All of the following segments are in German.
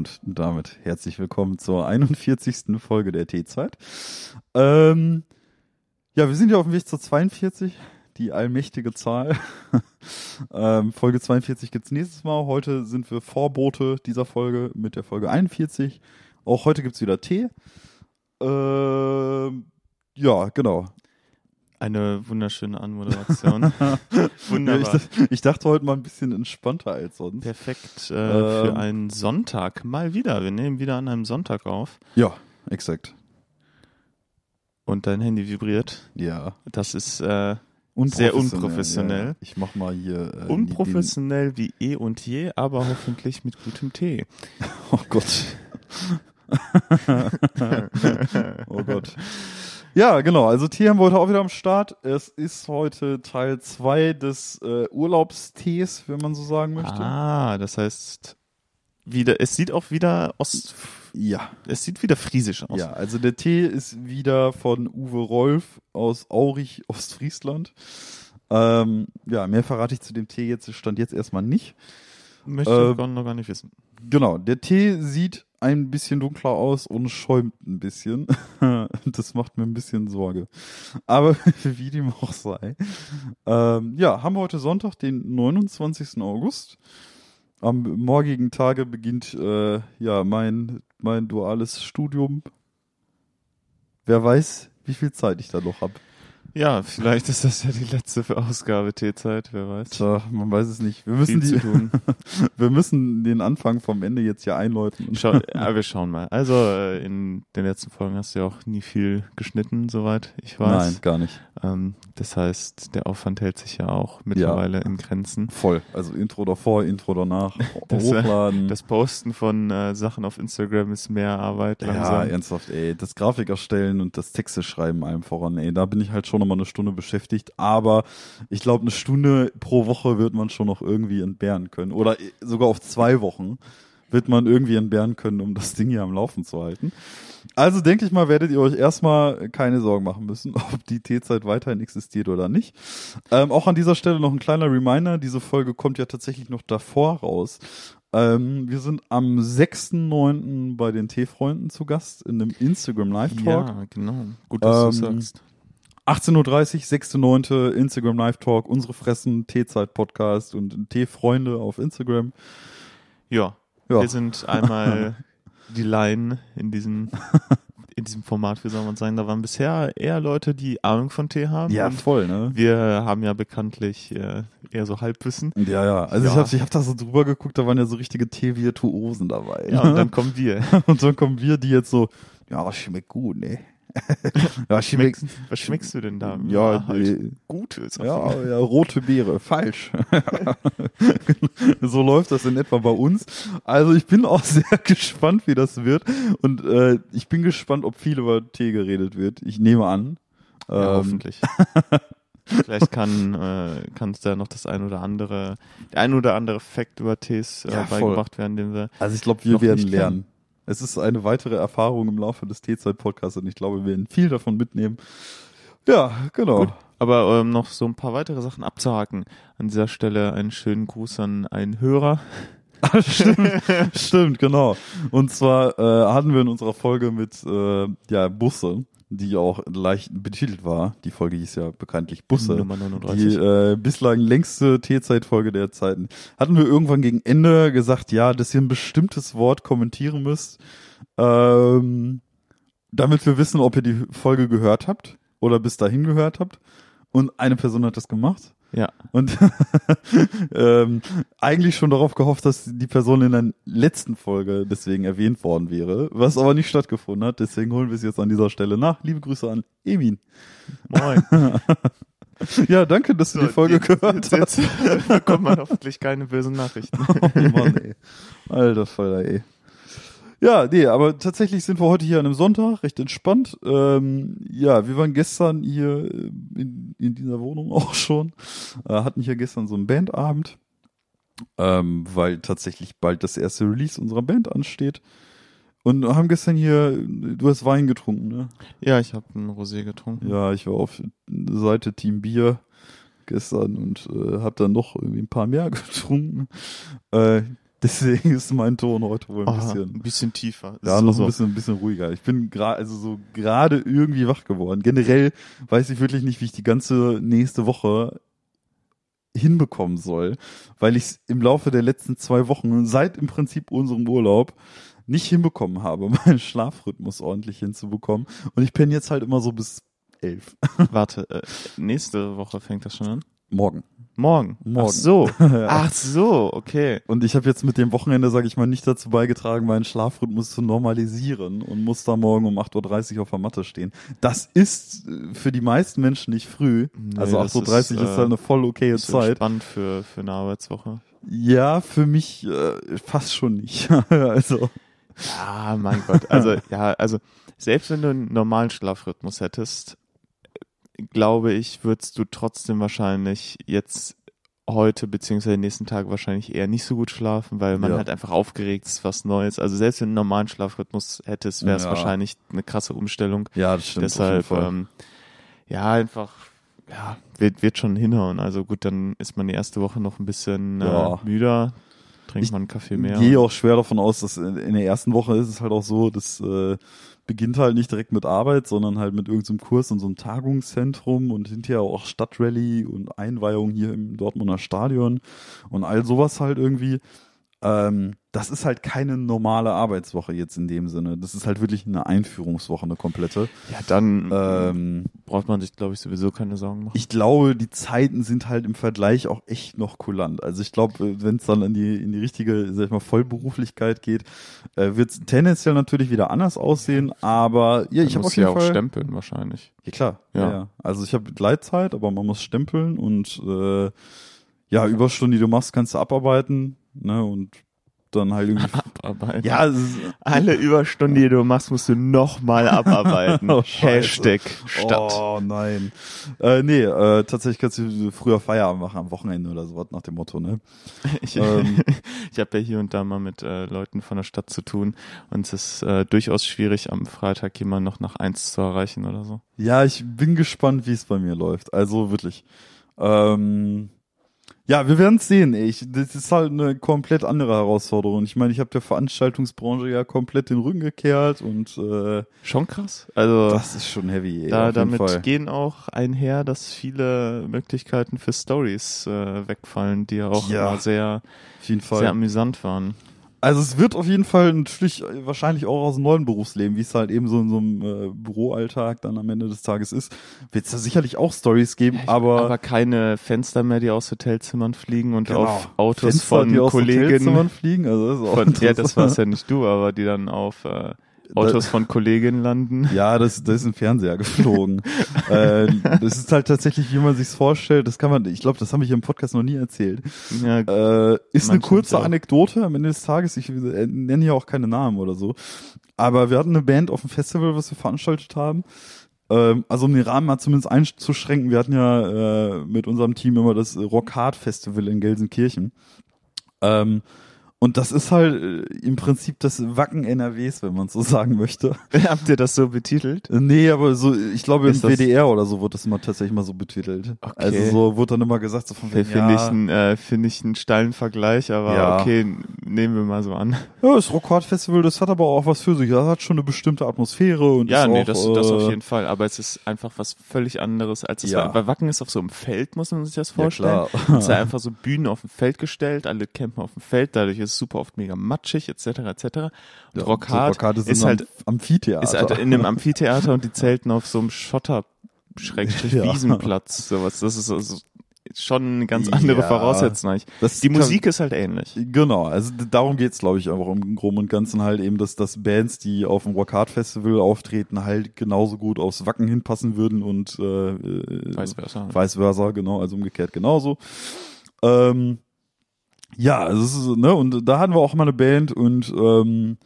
Und damit herzlich willkommen zur 41. Folge der T-Zeit. Ähm, ja, wir sind ja auf dem Weg zur 42, die allmächtige Zahl. ähm, Folge 42 gibt's nächstes Mal. Heute sind wir Vorbote dieser Folge mit der Folge 41. Auch heute gibt's wieder Tee. Ähm, ja, genau. Eine wunderschöne Anmoderation. Wunderbar. Ich, ich, dachte heute mal ein bisschen entspannter als sonst. Perfekt äh, ähm, für einen Sonntag. Mal wieder. Wir nehmen wieder an einem Sonntag auf. Ja, exakt. Und dein Handy vibriert. Ja. Das ist äh, sehr unprofessionell. Ja, ich mach mal hier. Äh, Unprofessionell wie eh und je, aber hoffentlich mit gutem Tee. oh Gott. oh Gott. Ja, genau. Also Tee haben wir heute auch wieder am Start. Es ist heute Teil 2 des äh, Urlaubstees, wenn man so sagen möchte. Ah, das heißt, wieder, es sieht auch wieder Ost. Ja. Es sieht wieder friesisch aus. Ja, also der Tee ist wieder von Uwe Rolf aus Aurich, Ostfriesland. Ähm, ja, mehr verrate ich zu dem Tee jetzt, stand jetzt erstmal nicht. Möchte ich äh, noch gar nicht wissen. Genau, der Tee sieht ein bisschen dunkler aus und schäumt ein bisschen. das macht mir ein bisschen Sorge. Aber wie dem auch sei. Ähm, ja, haben wir heute Sonntag, den 29. August. Am morgigen Tage beginnt äh, ja mein, mein duales Studium. Wer weiß, wie viel Zeit ich da noch habe. Ja, vielleicht ist das ja die letzte Ausgabe T-Zeit, wer weiß. Tja, man weiß es nicht. Wir müssen die, wir müssen den Anfang vom Ende jetzt hier einläuten. Schau, ja, wir schauen mal. Also äh, in den letzten Folgen hast du ja auch nie viel geschnitten, soweit ich weiß. Nein, gar nicht. Ähm, das heißt, der Aufwand hält sich ja auch mittlerweile ja. in Grenzen. Voll. Also Intro davor, Intro danach, das, äh, hochladen. Das Posten von äh, Sachen auf Instagram ist mehr Arbeit. Langsam. Ja, ernsthaft, ey. Das Grafik erstellen und das Texte schreiben allem voran, ey. Da bin ich halt schon nochmal eine Stunde beschäftigt. Aber ich glaube, eine Stunde pro Woche wird man schon noch irgendwie entbehren können. Oder sogar auf zwei Wochen wird man irgendwie entbehren können, um das Ding hier am Laufen zu halten. Also denke ich mal, werdet ihr euch erstmal keine Sorgen machen müssen, ob die T-Zeit weiterhin existiert oder nicht. Ähm, auch an dieser Stelle noch ein kleiner Reminder, diese Folge kommt ja tatsächlich noch davor raus. Ähm, wir sind am 6.9. bei den T-Freunden zu Gast in einem Instagram Live Talk. Ja, genau. Gut, dass ähm, du sagst. 18.30 Uhr, 6.9. Instagram Live Talk, unsere Fressen, T-Zeit Podcast und T-Freunde auf Instagram. Ja, ja. Wir sind einmal die Laien in diesem, in diesem Format, wie soll man sagen. Da waren bisher eher Leute, die Ahnung von Tee haben. Ja, voll, ne? Wir haben ja bekanntlich äh, eher so Halbwissen. Ja, ja. Also ja. ich habe ich hab da so drüber geguckt, da waren ja so richtige Tee-Virtuosen dabei. Ja, und dann kommen wir. und dann kommen wir, die jetzt so, ja, schmeckt gut, ne? ja, schmeckst, was schmeckst du denn da? Ja, ja halt äh, Gutes. Ja, ja, rote Beere, falsch. so läuft das in etwa bei uns. Also ich bin auch sehr gespannt, wie das wird. Und äh, ich bin gespannt, ob viel über Tee geredet wird. Ich nehme an. Ja, ähm, hoffentlich. Vielleicht kann äh, kann es da noch das ein oder andere, der ein oder andere Fakt über Tees äh, ja, beigebracht werden, den wir. Also ich glaube, wir werden lernen. Es ist eine weitere Erfahrung im Laufe des T-Zeit-Podcasts und ich glaube, wir werden viel davon mitnehmen. Ja, genau. Gut. Aber ähm, noch so ein paar weitere Sachen abzuhaken. An dieser Stelle einen schönen Gruß an einen Hörer. stimmt, stimmt, genau. Und zwar äh, hatten wir in unserer Folge mit äh, ja, Busse die auch leicht betitelt war. Die Folge hieß ja bekanntlich Busse. Nummer 39. Die äh, bislang längste T-Zeitfolge der Zeiten. Hatten wir irgendwann gegen Ende gesagt, ja, dass ihr ein bestimmtes Wort kommentieren müsst, ähm, damit wir wissen, ob ihr die Folge gehört habt oder bis dahin gehört habt. Und eine Person hat das gemacht. Ja. Und ähm, eigentlich schon darauf gehofft, dass die Person in der letzten Folge deswegen erwähnt worden wäre, was aber nicht stattgefunden hat. Deswegen holen wir es jetzt an dieser Stelle nach. Liebe Grüße an Emin. Moin. ja, danke, dass du so, die Folge jetzt, gehört hast. Jetzt bekommt man hoffentlich keine bösen Nachrichten. oh Mann, ey. Alter Falter, ey. Ja, nee, aber tatsächlich sind wir heute hier an einem Sonntag, recht entspannt. Ähm, ja, wir waren gestern hier äh, in, in dieser Wohnung auch schon, äh, hatten hier gestern so einen Bandabend, ähm, weil tatsächlich bald das erste Release unserer Band ansteht. Und haben gestern hier, du hast Wein getrunken, ne? Ja, ich habe ein Rosé getrunken. Ja, ich war auf Seite Team Bier gestern und äh, habe dann noch irgendwie ein paar mehr getrunken. Äh, Deswegen ist mein Ton heute wohl ein Oh, bisschen. ein bisschen tiefer. Ja, so, noch so. ein bisschen, ein bisschen ruhiger. Ich bin gerade, also so gerade irgendwie wach geworden. Generell weiß ich wirklich nicht, wie ich die ganze nächste Woche hinbekommen soll, weil ich es im Laufe der letzten zwei Wochen, seit im Prinzip unserem Urlaub, nicht hinbekommen habe, meinen Schlafrhythmus ordentlich hinzubekommen. Und ich penne jetzt halt immer so bis elf. Warte, äh, nächste Woche fängt das schon an? Morgen. Morgen. Morgen. Ach so. Ach so, okay. Und ich habe jetzt mit dem Wochenende, sage ich mal, nicht dazu beigetragen, meinen Schlafrhythmus zu normalisieren und muss da morgen um 8.30 Uhr auf der Matte stehen. Das ist äh, für die meisten Menschen nicht früh. Nee, also das 8.30 Uhr ist, ist, halt äh, eine voll okaye Ist Zeit. spannend für, für eine Arbeitswoche. Ja, für mich äh, fast schon nicht. also Ja, mein Gott. Also, ja, also, selbst wenn du einen normalen Schlafrhythmus hättest, glaube ich, würdest du trotzdem wahrscheinlich jetzt heute beziehungsweise den nächsten Tag wahrscheinlich eher nicht so gut schlafen, weil man Ja. halt einfach aufgeregt ist, was Neues. Also selbst wenn du einen normalen Schlafrhythmus hättest, wäre es Ja. wahrscheinlich eine krasse Umstellung. ja, das stimmt. Deshalb, ähm, ja, einfach, ja, wird, wird schon hinhauen. Also gut, dann ist man die erste Woche noch ein bisschen Ja. äh, müder, trinkt Ich man einen Kaffee mehr. gehe auch schwer davon aus, dass in, der ersten Woche ist es halt auch so, das äh, beginnt halt nicht direkt mit Arbeit, sondern halt mit irgendeinem Kurs in so einem Tagungszentrum und hinterher auch Stadtrallye und Einweihung hier im Dortmunder Stadion und all sowas halt irgendwie. Ähm, das ist halt keine normale Arbeitswoche jetzt in dem Sinne. Das ist halt wirklich eine Einführungswoche, eine komplette. ja, dann Ähm, braucht man sich, glaube ich, sowieso keine Sorgen machen. ich glaube, die Zeiten sind halt im Vergleich auch echt noch kulant. Also ich glaube, wenn es dann in die, in die richtige, sag ich mal, Vollberuflichkeit geht, äh, wird es tendenziell natürlich wieder anders aussehen. Aber ja, ich habe auf du jeden ja auch Fall. stempeln wahrscheinlich. Ja klar. Ja. Ja. Ja, Also ich habe Gleitzeit, aber man muss stempeln und äh, ja, Überstunden, die du machst, kannst du abarbeiten. Ne, und dann halt irgendwie. Abarbeiten. ja, ist, Alle Überstunden, die du machst, musst du nochmal abarbeiten. Oh. Hashtag Stadt. Oh nein. Äh, nee, äh, tatsächlich kannst du früher Feierabend machen am Wochenende oder sowas nach dem Motto, ne? Ich, Ähm. ich habe ja hier und da mal mit äh, Leuten von der Stadt zu tun und es ist äh, durchaus schwierig, am Freitag jemanden noch nach eins zu erreichen oder so. Ja, ich bin gespannt, wie es bei mir läuft. Also wirklich. Ähm, ja, wir werden es sehen. ey. Ich, das ist halt eine komplett andere Herausforderung. Ich meine, ich habe der Veranstaltungsbranche ja komplett den Rücken gekehrt und äh, Schon krass. Also das ist schon heavy. Ey, da, damit Fall. gehen auch einher, dass viele Möglichkeiten für Stories äh, wegfallen, die ja auch Ja, immer sehr, Auf jeden Fall. sehr amüsant waren. Also es wird auf jeden Fall natürlich äh, wahrscheinlich auch aus dem neuen Berufsleben, wie es halt eben so in so einem äh, Büroalltag dann am Ende des Tages ist, wird es da sicherlich auch Stories geben, aber, aber keine Fenster mehr, die aus Hotelzimmern fliegen und Genau. auf Autos Fenster, von die aus Kollegen Hotelzimmern fliegen, also das ist auch Von, ja, das war's ja nicht du, aber die dann auf äh, Autos von Kolleginnen landen. Ja, das, das ist ein Fernseher geflogen. äh, das ist halt tatsächlich, wie man sich's vorstellt. Das kann man, ich glaube, das haben wir hier im Podcast noch nie erzählt. Ja, Äh, ist eine kurze auch. Anekdote am Ende des Tages. Ich äh, nenne hier auch keine Namen oder so. Aber wir hatten eine Band auf dem Festival, was wir veranstaltet haben. Ähm, also um den Rahmen mal zumindest einzuschränken. Wir hatten ja äh, mit unserem Team immer das Rock Hard Festival in Gelsenkirchen. Ähm, und das ist halt äh, im Prinzip das Wacken NRWs, wenn man so sagen möchte. Habt ihr das so betitelt? Nee, aber so, ich glaube im Ist das- WDR oder so wird das immer tatsächlich mal so betitelt. Okay. Also so wurde dann immer gesagt, so von Finde wegen, ja, ich, einen, äh, finde ich einen steilen Vergleich, aber Ja. okay, nehmen wir mal so an. ja, das Rockhard Festival, das hat aber auch was für sich. Das hat schon eine bestimmte Atmosphäre und Ja, ist nee, auch, das, das auf äh, jeden Fall. Aber es ist einfach was völlig anderes als es Ja. war. Weil Wacken ist auf so einem Feld, muss man sich das Ja, vorstellen. klar. es ist ja einfach so Bühnen auf dem Feld gestellt, alle campen auf dem Feld, dadurch ist es super oft mega matschig, etc. etc. Und Ja, Rockhard Rockhard ist, ist halt Amphitheater. ist halt in einem Amphitheater und die zelten auf so einem Schotter Schrägstrich Ja. Wiesenplatz, sowas. Das ist also schon eine ganz andere Ja. Voraussetzung. Die kann- Musik ist halt ähnlich. Genau, also darum geht's, glaube ich, einfach im Groben und Ganzen halt eben, dass, dass Bands, die auf dem Rockhard Festival auftreten, halt genauso gut aufs Wacken hinpassen würden und äh, äh, Vice versa. Vice versa, genau, also umgekehrt genauso. Ähm, ja, also es ist, ne, und da hatten wir auch mal eine Band und ähm,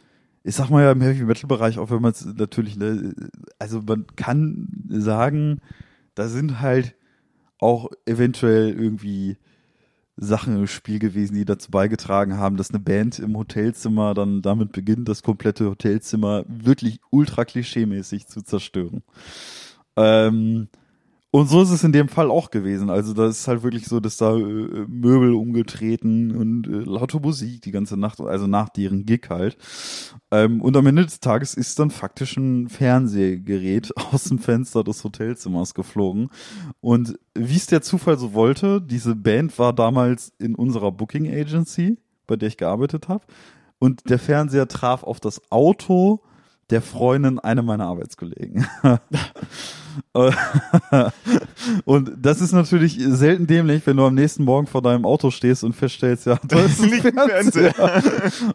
ich sag mal ja im Heavy Metal Bereich, auch wenn man es natürlich, ne, also man kann sagen, da sind halt auch eventuell irgendwie Sachen im Spiel gewesen, die dazu beigetragen haben, dass eine Band im Hotelzimmer dann damit beginnt, das komplette Hotelzimmer wirklich ultra klischeemäßig zu zerstören. Ähm, Und so ist es in dem Fall auch gewesen. Also da ist halt wirklich so, dass da äh, Möbel umgetreten und äh, laute Musik die ganze Nacht, also nach deren Gig halt. Ähm, und am Ende des Tages ist dann faktisch ein Fernsehgerät aus dem Fenster des Hotelzimmers geflogen. Und wie es der Zufall so wollte, diese Band war damals in unserer Booking Agency, bei der ich gearbeitet habe. Und der Fernseher traf auf das Auto der Freundin einer meiner Arbeitskollegen. und das ist natürlich selten dämlich, wenn du am nächsten Morgen vor deinem Auto stehst und feststellst, ja, da ist ein Fernseher.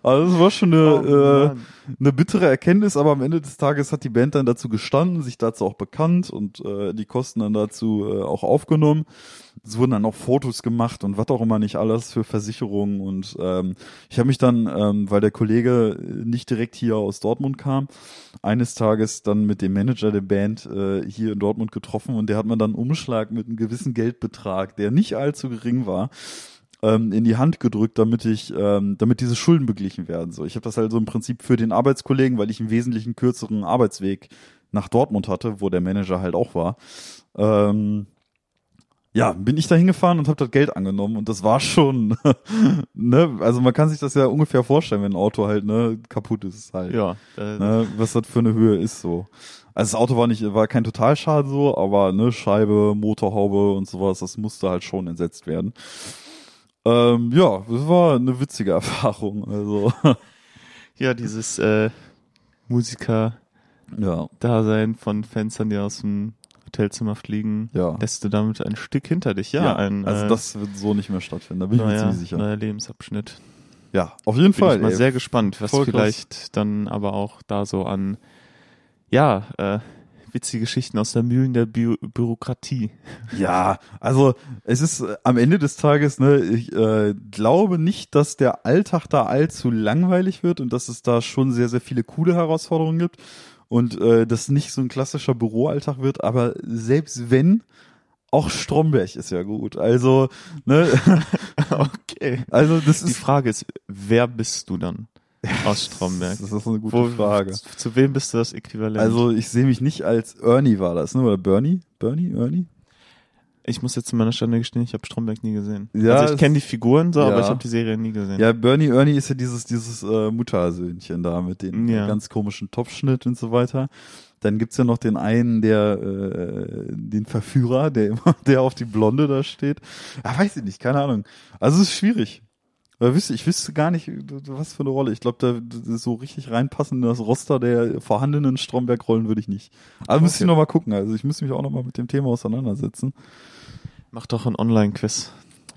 Also das war schon eine, Oh, äh. Eine bittere Erkenntnis, aber am Ende des Tages hat die Band dann dazu gestanden, sich dazu auch bekannt und äh, die Kosten dann dazu äh, auch aufgenommen. Es wurden dann auch Fotos gemacht und was auch immer nicht alles für Versicherungen und ähm, ich habe mich dann, ähm, weil der Kollege nicht direkt hier aus Dortmund kam, eines Tages dann mit dem Manager der Band äh, hier in Dortmund getroffen und der hat mir dann einen Umschlag mit einem gewissen Geldbetrag, der nicht allzu gering war, ähm, in die Hand gedrückt, damit ich, ähm, damit diese Schulden beglichen werden. So, ich habe das also im Prinzip für den Arbeitskollegen, weil ich einen wesentlichen kürzeren Arbeitsweg nach Dortmund hatte, wo der Manager halt auch war. Ähm, ja, bin ich da hingefahren und habe das Geld angenommen und das war schon, ne, also man kann sich das ja ungefähr vorstellen, wenn ein Auto halt ne kaputt ist halt, Ja, äh, ne, was das für eine Höhe ist so. Also das Auto war nicht, war kein Totalschaden so, aber ne Scheibe, Motorhaube und sowas, das musste halt schon entsetzt werden. Ähm, ja, das war eine witzige Erfahrung, also ja, dieses äh, Musiker-Dasein ja, von Fenstern, die aus dem Hotelzimmer fliegen, ja. lässt du damit ein Stück hinter dich. Ja, ein also äh, das wird so nicht mehr stattfinden, da bin ich mir ziemlich sicher. neuer Lebensabschnitt. Ja, auf jeden Bin Fall. ich mal ey. sehr gespannt, was voll krass. vielleicht dann aber auch da so an, ja, äh, witzige Geschichten aus der Mühlen der Bü Bürokratie. Ja, also es ist äh, am Ende des Tages, ne, ich äh, glaube nicht, dass der Alltag da allzu langweilig wird und dass es da schon sehr, sehr viele coole Herausforderungen gibt und äh, das nicht so ein klassischer Büroalltag wird, aber selbst wenn, auch Stromberg ist ja gut. Also, ne, okay. also das Die ist Frage ist, wer bist du dann aus Stromberg? Das ist eine gute Wo- Frage. Zu, zu wem bist du das Äquivalent? Also ich sehe mich nicht als Ernie war das, ne? Oder Bernie? Bernie? Ernie? ich muss jetzt zu meiner Stande gestehen, ich habe Stromberg nie gesehen. Ja, also ich kenne die Figuren so, aber ja. ich habe die Serie nie gesehen. Ja, Bernie Ernie ist ja dieses, dieses äh, Muttersöhnchen da mit dem Ja. ganz komischen Topfschnitt und so weiter. Dann gibt's ja noch den einen, der äh, den Verführer, der immer, der auf die Blonde da steht. Ja, weiß ich nicht, keine Ahnung. Also es ist schwierig. Ich wüsste gar nicht, was für eine Rolle. Ich glaube, da so richtig reinpassen in das Roster der vorhandenen Stromberg-Rollen würde ich nicht. Also müsste ich Okay. noch mal gucken. Also ich müsste mich auch noch mal mit dem Thema auseinandersetzen. Mach doch ein Online-Quiz.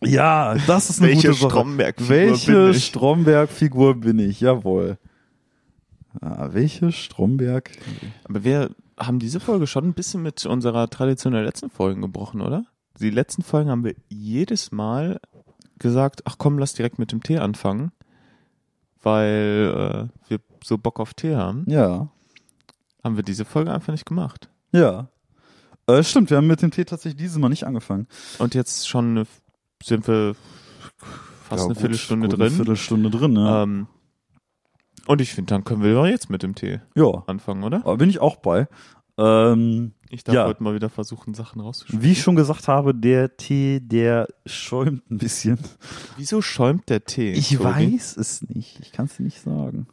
Ja, das ist eine Welche gute Sache. Stromberg-Figur Welche? Stromberg-Figur bin ich? Jawohl. Ah, welche Stromberg? Aber wir haben diese Folge schon ein bisschen mit unserer Tradition der letzten Folgen gebrochen, oder? Die letzten Folgen haben wir jedes Mal gesagt, ach komm, lass direkt mit dem Tee anfangen, weil äh, wir so Bock auf Tee haben. Ja. Haben wir diese Folge einfach nicht gemacht. Ja. Äh, stimmt, wir haben mit dem Tee tatsächlich dieses Mal nicht angefangen. Und jetzt schon eine, sind wir fast Ja, eine gut, Viertelstunde gut, drin. Eine Viertelstunde drin, ne? Ähm, und ich finde, dann können wir doch jetzt mit dem Tee ja. anfangen, oder? Bin ich auch bei. Ähm, Ich darf Ja. heute mal wieder versuchen, Sachen rauszuschreiben. wie ich schon gesagt habe, der Tee, der schäumt ein bisschen. Wieso schäumt der Tee? Ich Tobi? weiß es nicht. Ich kann es nicht sagen.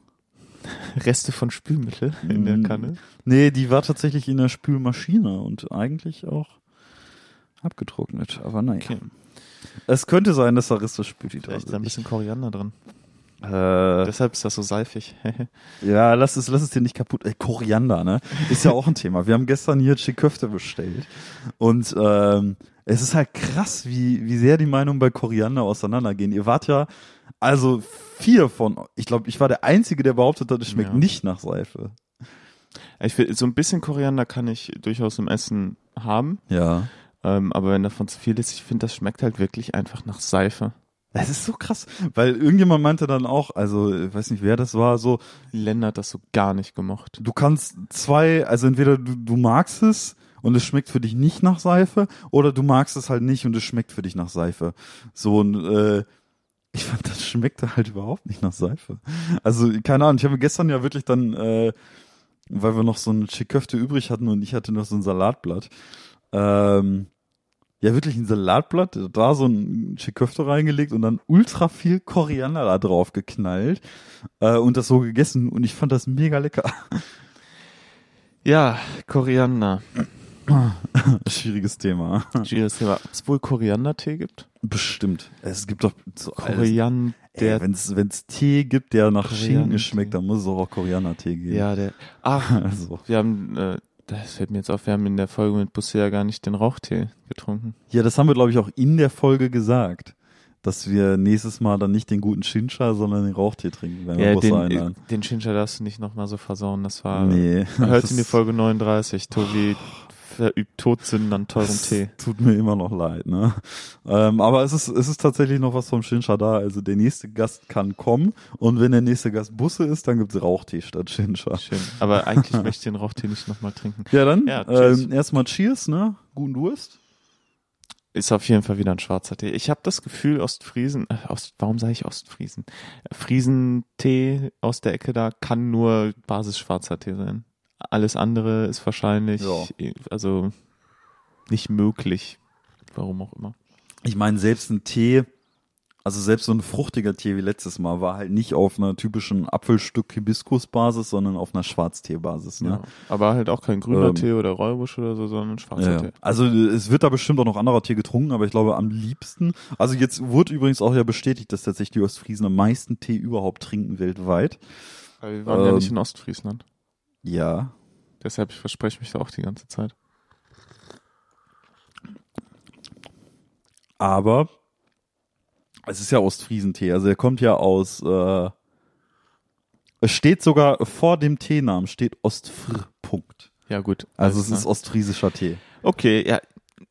Reste von Spülmittel in der Mm. Kanne. Nee, die war tatsächlich in der Spülmaschine und eigentlich auch abgetrocknet. Aber naja. Okay. Es könnte sein, dass Arista spült die Vielleicht ist drin. da ein bisschen Koriander drin. Äh, Deshalb ist das so seifig. ja, lass es, lass es dir nicht kaputt. Äh, Koriander, ne? Ist ja auch ein Thema. Wir haben gestern hier Chiköfte bestellt. Und ähm, es ist halt krass, wie, wie sehr die Meinungen bei Koriander auseinandergehen. Ihr wart ja, also vier von, ich glaube, ich war der Einzige, der behauptet hat, es schmeckt Ja. nicht nach Seife. ich will, so ein bisschen Koriander kann ich durchaus im Essen haben. Ja. Ähm, aber wenn davon zu viel ist, ich finde, das schmeckt halt wirklich einfach nach Seife. Es ist so krass, weil irgendjemand meinte dann auch, also ich weiß nicht, wer das war, so, Len hat das so gar nicht gemocht. du kannst zwei, also entweder du, du magst es und es schmeckt für dich nicht nach Seife oder du magst es halt nicht und es schmeckt für dich nach Seife. So und äh, ich fand, das schmeckte halt überhaupt nicht nach Seife. Also keine Ahnung, ich habe gestern ja wirklich dann, äh, weil wir noch so ein Chiköfte übrig hatten und ich hatte noch so ein Salatblatt, ähm, ja wirklich ein Salatblatt, da so ein Chiköfte reingelegt und dann ultra viel Koriander da drauf geknallt äh, und das so gegessen und ich fand das mega lecker. Ja, Koriander. Schwieriges Thema. Schwieriges Thema. Ob es wohl Koriandertee gibt? Bestimmt. Es gibt doch so. Koriander. Wenn es Tee gibt, der nach Schinken schmeckt, dann muss es auch Koriander-Tee geben. Ja, der. Ach, Also. wir haben, äh, das fällt mir jetzt auf, wir haben in der Folge mit Busse ja gar nicht den Rauchtee getrunken. ja, das haben wir, glaube ich, auch in der Folge gesagt. Dass wir nächstes Mal dann nicht den guten Shincha, sondern den Rauchtee trinken, wenn wir Ja, den, einladen. äh, den Shincha darfst du nicht nochmal so versauen. Das war. Nee. Hört das- in die Folge 39. Tobi verübt Todsünden an teurem das Tee. Tut mir immer noch leid, ne? Ähm, aber es ist, es ist tatsächlich noch was vom Shincha da. Also der nächste Gast kann kommen und wenn der nächste Gast Busse ist, dann gibt's Rauchtee statt Shincha. Schön. Aber eigentlich möchte ich den Rauchtee nicht nochmal trinken. Ja, dann Ja, ähm, erstmal Cheers, ne? Guten Durst. Ist auf jeden Fall wieder ein schwarzer Tee. Ich habe das Gefühl, Ostfriesen, äh, Ost, warum sage ich Ostfriesen? Friesentee aus der Ecke da kann nur Basis schwarzer Tee sein. Alles andere ist wahrscheinlich, Ja. also nicht möglich. Warum auch immer. Ich meine, selbst ein Tee, also selbst so ein fruchtiger Tee wie letztes Mal, war halt nicht auf einer typischen Apfelstück-Hibiskus-Basis, sondern auf einer Schwarztee-Basis. Ne? Ja. Aber halt auch kein grüner Ähm, Tee oder Räubusch oder so, sondern schwarzer Ja, Tee. ja. Also es wird da bestimmt auch noch anderer Tee getrunken, aber ich glaube am liebsten, also jetzt wurde übrigens auch ja bestätigt, dass tatsächlich die Ostfriesen am meisten Tee überhaupt trinken weltweit. Weil wir waren ja Ähm, nicht in Ostfriesland. Ja. Deshalb, ich verspreche mich da auch die ganze Zeit. Aber es ist ja Ostfriesentee, also er kommt ja aus, äh, es steht sogar vor dem Teenamen steht Ostfr. Punkt. Ja, gut. Also es ist ostfriesischer Tee. Okay, ja.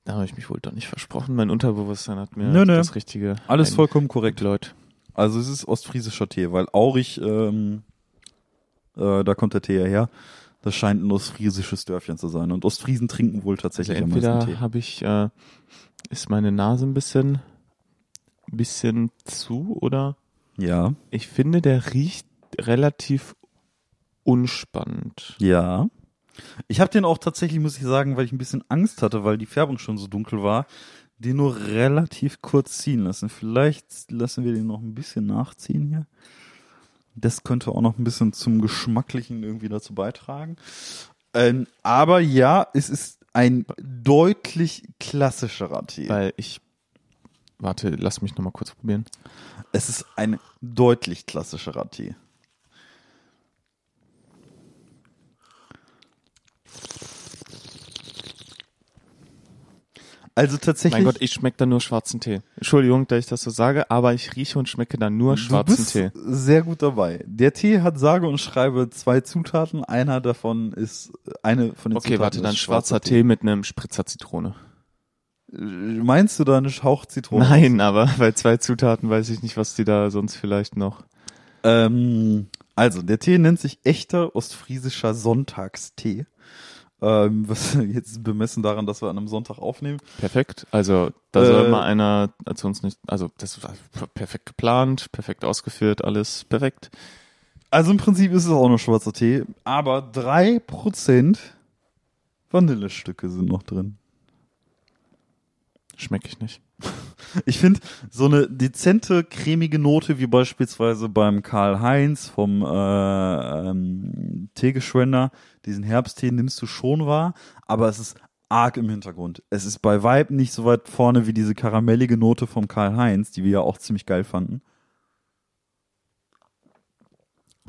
Da habe ich mich wohl doch nicht versprochen. Mein Unterbewusstsein hat mir Nö, nö. das richtige. Alles vollkommen korrekt. Leute. Also es ist ostfriesischer Tee, weil Aurich, ähm, äh, da kommt der Tee ja her. Das scheint ein ostfriesisches Dörfchen zu sein. Und Ostfriesen trinken wohl Also tatsächlich am meisten entweder Tee. habe ich, äh, ist meine Nase ein bisschen, bisschen zu oder Ja, ich finde, der riecht relativ unspannend. ja. Ich habe den auch tatsächlich, muss ich sagen, weil ich ein bisschen Angst hatte, weil die Färbung schon so dunkel war, den nur relativ kurz ziehen lassen. Vielleicht lassen wir den noch ein bisschen nachziehen hier. Das könnte auch noch ein bisschen zum Geschmacklichen irgendwie dazu beitragen. Ähm, aber ja, es ist ein deutlich klassischerer Tee. Weil ich, warte, lass mich nochmal kurz probieren. Es ist ein deutlich klassischerer Tee. Also tatsächlich. Mein Gott, ich schmecke da nur schwarzen Tee. Entschuldigung, dass ich das so sage, aber ich rieche und schmecke da nur schwarzen du bist Tee. sehr gut dabei. Der Tee hat sage und schreibe zwei Zutaten. Einer davon ist eine von den Okay, Zutaten warte, ist dann schwarzer Tee mit einem Spritzer Zitrone. Äh, Meinst du da eine Hauchzitrone? Nein, aber bei zwei Zutaten weiß ich nicht, was die da sonst vielleicht noch. Ähm, also, der Tee nennt sich echter ostfriesischer Sonntagstee. Ähm, was jetzt bemessen daran, dass wir an einem Sonntag aufnehmen. Perfekt. Also da Äh, soll mal einer zu uns nicht, also das war perfekt geplant, perfekt ausgeführt, alles perfekt. Also im Prinzip ist es auch nur schwarzer Tee, aber drei Prozent Vanillestücke sind noch drin. Schmecke ich nicht. Ich finde, so eine dezente, cremige Note, wie beispielsweise beim Karl-Heinz vom äh, ähm, Teegeschwender, diesen Herbsttee nimmst du schon wahr, aber es ist arg im Hintergrund. Es ist bei Vibe nicht so weit vorne wie diese karamellige Note vom Karl-Heinz, die wir ja auch ziemlich geil fanden.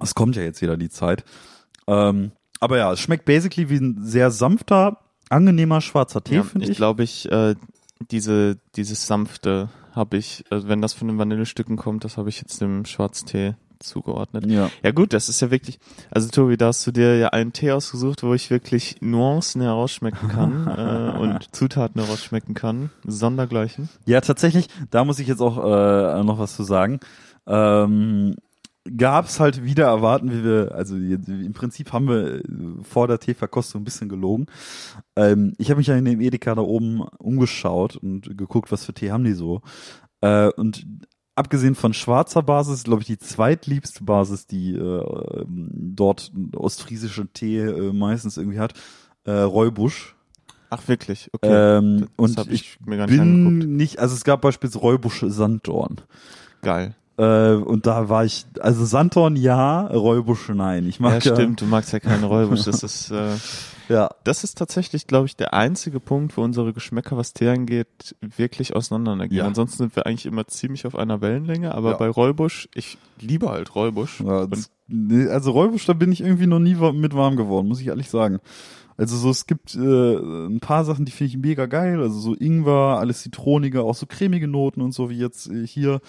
Es kommt ja jetzt wieder die Zeit. Ähm, aber ja, es schmeckt basically wie ein sehr sanfter, angenehmer schwarzer Tee, Ja, finde ich ich. glaube, ich äh, diese dieses sanfte habe ich, also wenn das von den Vanillestücken kommt, das habe ich jetzt dem Schwarztee zugeordnet. ja. Ja gut, das ist ja wirklich, also Tobi, da hast du dir ja einen Tee ausgesucht, wo ich wirklich Nuancen herausschmecken kann äh, und Zutaten herausschmecken kann, sondergleichen. Ja, tatsächlich, da muss ich jetzt auch äh, noch was zu sagen. Ähm, gab's halt wieder erwarten, wie wir, also im Prinzip haben wir äh, vor der Teeverkostung ein bisschen gelogen. Ähm, ich habe mich ja in dem Edeka da oben umgeschaut und geguckt, was für Tee haben die so. Äh, und abgesehen von schwarzer Basis, glaube ich, die zweitliebste Basis, die äh, ähm, dort ostfriesische Tee äh, meistens irgendwie hat, äh, Räubusch. Ach wirklich, okay. Ähm, das und ich mir gar nicht angeguckt. bin nicht, also es gab beispielsweise Räubusch Sanddorn. Geil. Äh, und da war ich, also Sanddorn ja, Räubusch nein. Ich mag Ja, stimmt, du magst ja keine Räubusch. Das ist, äh, Ja, das ist tatsächlich, glaube ich, der einzige Punkt, wo unsere Geschmäcker, was Tee angeht, wirklich auseinandergehen. Ja. Ansonsten sind wir eigentlich immer ziemlich auf einer Wellenlänge, aber Ja. bei Räubusch, ich liebe halt Räubusch. ja das, also Räubusch, da bin ich irgendwie noch nie mit warm geworden, muss ich ehrlich sagen. Also so, es gibt äh, ein paar Sachen, die finde ich mega geil. Also so Ingwer, alles zitronige, auch so cremige Noten und so wie jetzt äh, hier.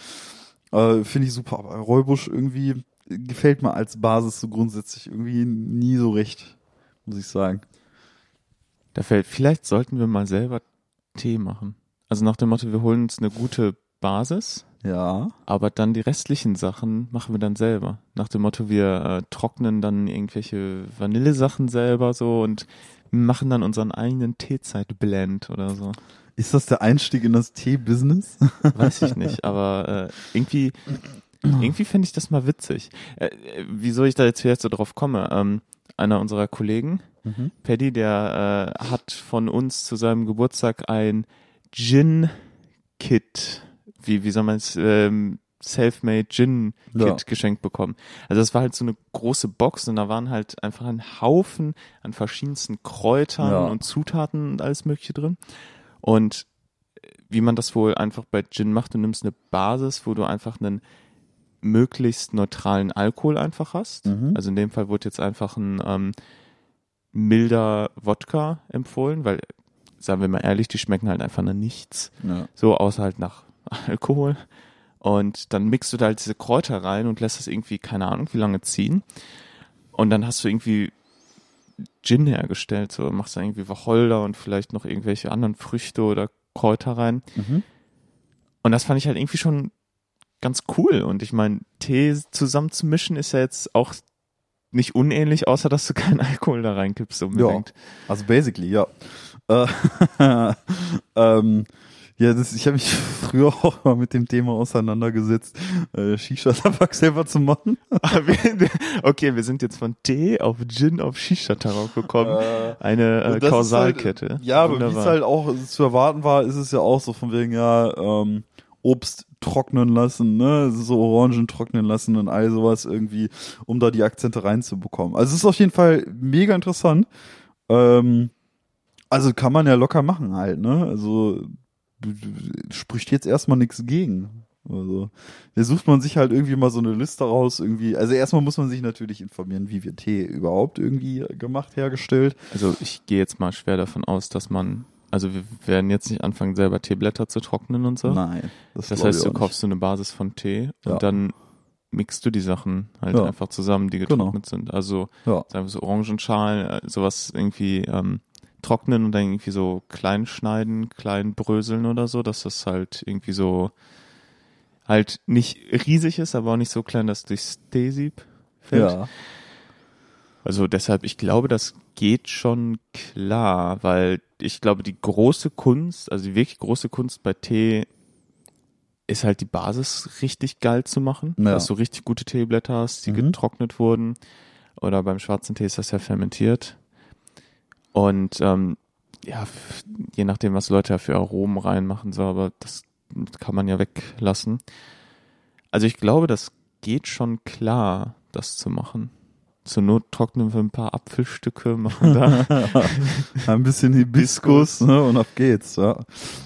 Äh, finde ich super. Aber Räubusch irgendwie gefällt mir als Basis so grundsätzlich irgendwie nie so recht, muss ich sagen. Da fällt, vielleicht sollten wir mal selber Tee machen. Also nach dem Motto, wir holen uns eine gute Basis, Ja. aber dann die restlichen Sachen machen wir dann selber. Nach dem Motto, wir äh, trocknen dann irgendwelche Vanillesachen selber so und machen dann unseren eigenen Teezeit-Blend oder so. Ist das der Einstieg in das Tee-Business? Weiß ich nicht, aber äh, irgendwie, irgendwie fände ich das mal witzig. Äh, äh, wieso ich da jetzt jetzt so drauf komme? Ähm, einer unserer Kollegen, Mhm. Paddy, der äh, hat von uns zu seinem Geburtstag ein Gin-Kit, wie, wie soll man es, ähm, Selfmade Gin-Kit Ja. geschenkt bekommen. Also das war halt so eine große Box und da waren halt einfach ein Haufen an verschiedensten Kräutern Ja. und Zutaten und alles mögliche drin. Und äh, wie man das wohl einfach bei Gin macht, du nimmst eine Basis, wo du einfach einen möglichst neutralen Alkohol einfach hast. Mhm. Also in dem Fall wurde jetzt einfach ein ähm, milder Wodka empfohlen, weil, sagen wir mal ehrlich, die schmecken halt einfach nach nichts. Ja. So, außer halt nach Alkohol. Und dann mixt du da halt diese Kräuter rein und lässt das irgendwie, keine Ahnung, wie lange ziehen. Und dann hast du irgendwie Gin hergestellt, so machst da irgendwie Wacholder und vielleicht noch irgendwelche anderen Früchte oder Kräuter rein. Mhm. Und das fand ich halt irgendwie schon ganz cool. Und ich meine, Tee zusammen zu mischen ist ja jetzt auch nicht unähnlich, außer dass du keinen Alkohol da reinkippst unbedingt. Also basically, ja. Äh, ähm, ja, das, ich habe mich früher auch mal mit dem Thema auseinandergesetzt, äh, Shisha-Tabak selber zu machen. Wir- okay, wir sind jetzt von Tee auf Gin auf Shisha-Tabak gekommen. Äh, Eine äh, ist Kausalkette. Halt, ja, aber wie es Wunderbar. halt auch zu erwarten war, ist es ja auch so von wegen, ja, ähm, Obst trocknen lassen, ne, so Orangen trocknen lassen und all sowas irgendwie, um da die Akzente reinzubekommen. Also es ist auf jeden Fall mega interessant. Ähm, also kann man ja locker machen halt, ne? Also spricht jetzt erstmal nichts gegen. Also, da sucht man sich halt irgendwie mal so eine Liste raus, irgendwie. Also erstmal muss man sich natürlich informieren, wie wird Tee überhaupt irgendwie gemacht, hergestellt. Also ich gehe jetzt mal schwer davon aus, dass man, also wir werden jetzt nicht anfangen, selber Teeblätter zu trocknen und so. Nein. das glaub heißt, du kaufst so eine Basis von Tee Ja. und dann mixt du die Sachen halt Ja. einfach zusammen, die Genau. getrocknet sind. Also. Ja. sagen wir so Orangenschalen, äh, sowas irgendwie ähm, trocknen und dann irgendwie so klein schneiden, klein bröseln oder so, dass das halt irgendwie so halt nicht riesig ist, aber auch nicht so klein, dass durchs Teesieb fällt. Ja. Also deshalb, ich glaube, das geht schon klar, weil ich glaube, die große Kunst, also die wirklich große Kunst bei Tee ist halt die Basis richtig geil zu machen, Ja. dass du richtig gute Teeblätter hast, die Mhm. getrocknet wurden. Oder beim schwarzen Tee ist das ja fermentiert. Und ähm, ja, je nachdem, was Leute ja für Aromen reinmachen, so, aber das kann man ja weglassen. Also ich glaube, das geht schon klar, das zu machen. Zur Not trocknen wir ein paar Apfelstücke, machen da. Ein bisschen Hibiskus, ne, und ab geht's, ja.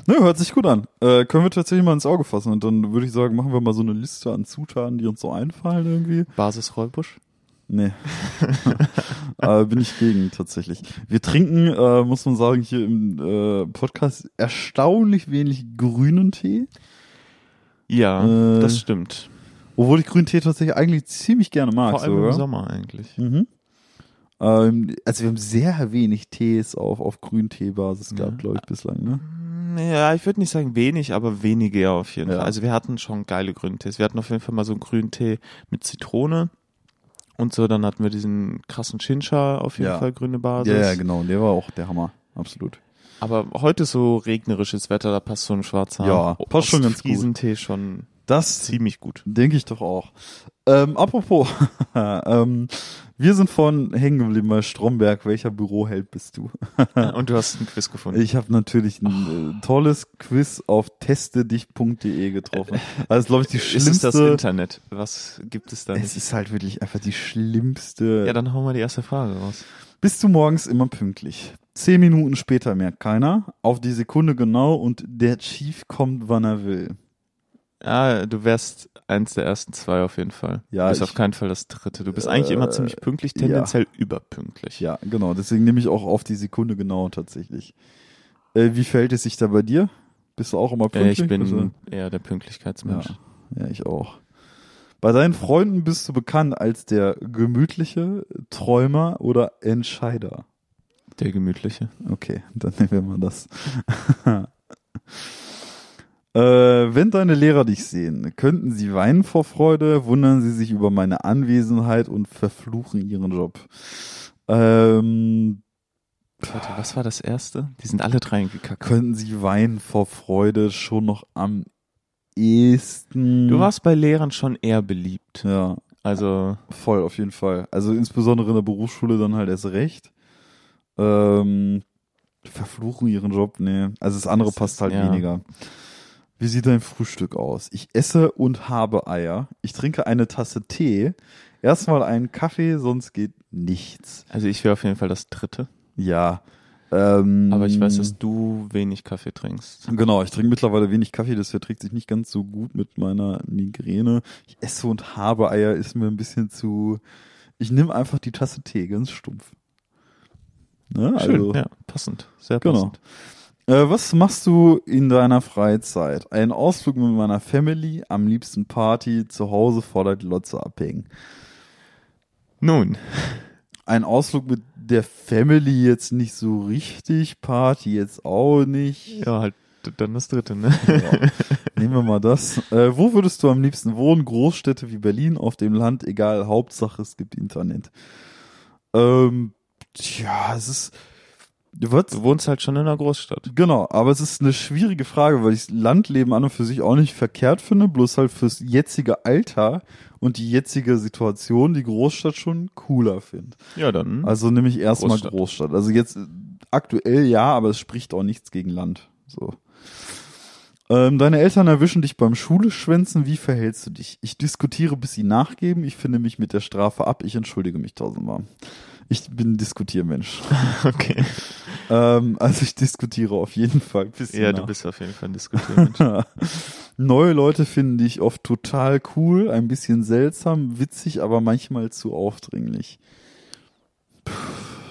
Ne, hört sich gut an. Äh, können wir tatsächlich mal ins Auge fassen und dann würde ich sagen, machen wir mal so eine Liste an Zutaten, die uns so einfallen irgendwie. Basis Räubusch. Nee. äh, bin ich gegen, tatsächlich. Wir trinken, äh, muss man sagen, hier im äh, Podcast erstaunlich wenig grünen Tee. Ja, Äh, das stimmt. Obwohl ich grünen Tee tatsächlich eigentlich ziemlich gerne mag. Vor allem sogar. im Sommer eigentlich. Mhm. Ähm, also wir haben sehr wenig Tees auf, auf Grünteebasis Ja. gehabt, glaube ich, bislang, ne? Ja, ich würde nicht sagen wenig, aber wenige ja auf jeden Ja. Fall. Also wir hatten schon geile Grüntees. Wir hatten auf jeden Fall mal so einen Grüntee mit Zitrone und so. Dann hatten wir diesen krassen Chincha auf jeden Ja. Fall grüne Basis. Ja, ja, genau. Der war auch der Hammer. Absolut. Aber heute so regnerisches Wetter, da passt so ein schwarzer Ja, passt schon ganz gut. Friesentee schon Das Ziemlich gut. denke ich doch auch. Ähm, apropos, ähm, wir sind von hängen geblieben bei Stromberg. Welcher Büroheld bist du? Und du hast ein Quiz gefunden. Ich habe natürlich ein äh, tolles Quiz auf testedich.de getroffen. Also glaube ich die Ist es das schlimmste. Internet? Was gibt es da Es nicht? ist halt wirklich einfach die schlimmste. Ja, dann hauen wir die erste Frage raus. Bist du morgens immer pünktlich? Zehn Minuten später merkt keiner. Auf die Sekunde genau und der Chief kommt, wann er will. Ah, du wärst eins der ersten zwei auf jeden Fall. Ja, du bist ich- auf keinen Fall das dritte. Du bist eigentlich immer Äh, ziemlich pünktlich, ja. tendenziell überpünktlich. Ja, genau. Deswegen nehme ich auch auf die Sekunde genau tatsächlich. Äh, wie verhält es sich da bei dir? Bist du auch immer Äh, pünktlich? ich bin Also- eher der Pünktlichkeitsmensch. Ja, ich auch. Bei deinen Freunden bist du bekannt als der gemütliche Träumer oder Entscheider. Der gemütliche. Okay, dann nehmen wir mal das. äh, wenn deine Lehrer dich sehen, könnten sie weinen vor Freude, wundern sie sich über meine Anwesenheit und verfluchen ihren Job. Ähm, Warte, was war das erste? Die sind alle drei gekackt. könnten sie weinen vor Freude schon noch am ehesten. Du warst bei Lehrern schon eher beliebt. Ja, Also, voll, auf jeden Fall. Also insbesondere in der Berufsschule dann halt erst recht. Ähm, verfluchen ihren Job, nee. Also das andere Das passt halt ja. weniger. Wie sieht dein Frühstück aus? Ich esse und habe Eier. Ich trinke eine Tasse Tee. Erstmal einen Kaffee, sonst geht nichts. also ich wäre auf jeden Fall das dritte. Ja. Ähm, Aber ich weiß, dass du wenig Kaffee trinkst. Genau, ich trinke mittlerweile wenig Kaffee, das verträgt sich nicht ganz so gut mit meiner Migräne. Ich esse und habe Eier, ist mir ein bisschen zu. Ich nehme einfach die Tasse Tee, ganz stumpf. Ne? Schön, Also, ja, passend. Sehr Genau. Äh, was machst du in deiner Freizeit? Ein Ausflug mit meiner Family, am liebsten Party, zu Hause vor der Glotze abhängen. Nun, Ein Ausflug mit der Family jetzt nicht so richtig, Party jetzt auch nicht. ja, halt dann das dritte, ne? Ja. Nehmen wir mal das. Äh, wo würdest du am liebsten wohnen? Großstädte wie Berlin, auf dem Land, egal, Hauptsache es gibt Internet. Ähm, tja, es ist. Was? Du wohnst halt schon in einer Großstadt. Genau, aber es ist eine schwierige Frage, weil ich das Landleben an und für sich auch nicht verkehrt finde, bloß halt fürs jetzige Alter und die jetzige Situation die Großstadt schon cooler finde. Ja, dann. Also nämlich erstmal Großstadt. Großstadt. Also jetzt äh, aktuell ja, aber es spricht auch nichts gegen Land. So. Ähm, deine Eltern erwischen dich beim Schuleschwänzen. Wie verhältst du dich? Ich diskutiere, bis sie nachgeben. Ich finde mich mit der Strafe ab. Ich entschuldige mich tausendmal. Ich bin ein Diskutiermensch. okay. ähm, also ich diskutiere auf jeden Fall. Ja, nach- du bist auf jeden Fall ein Diskutiermensch. Neue Leute finden dich oft total cool, ein bisschen seltsam, witzig, aber manchmal zu aufdringlich. Puh,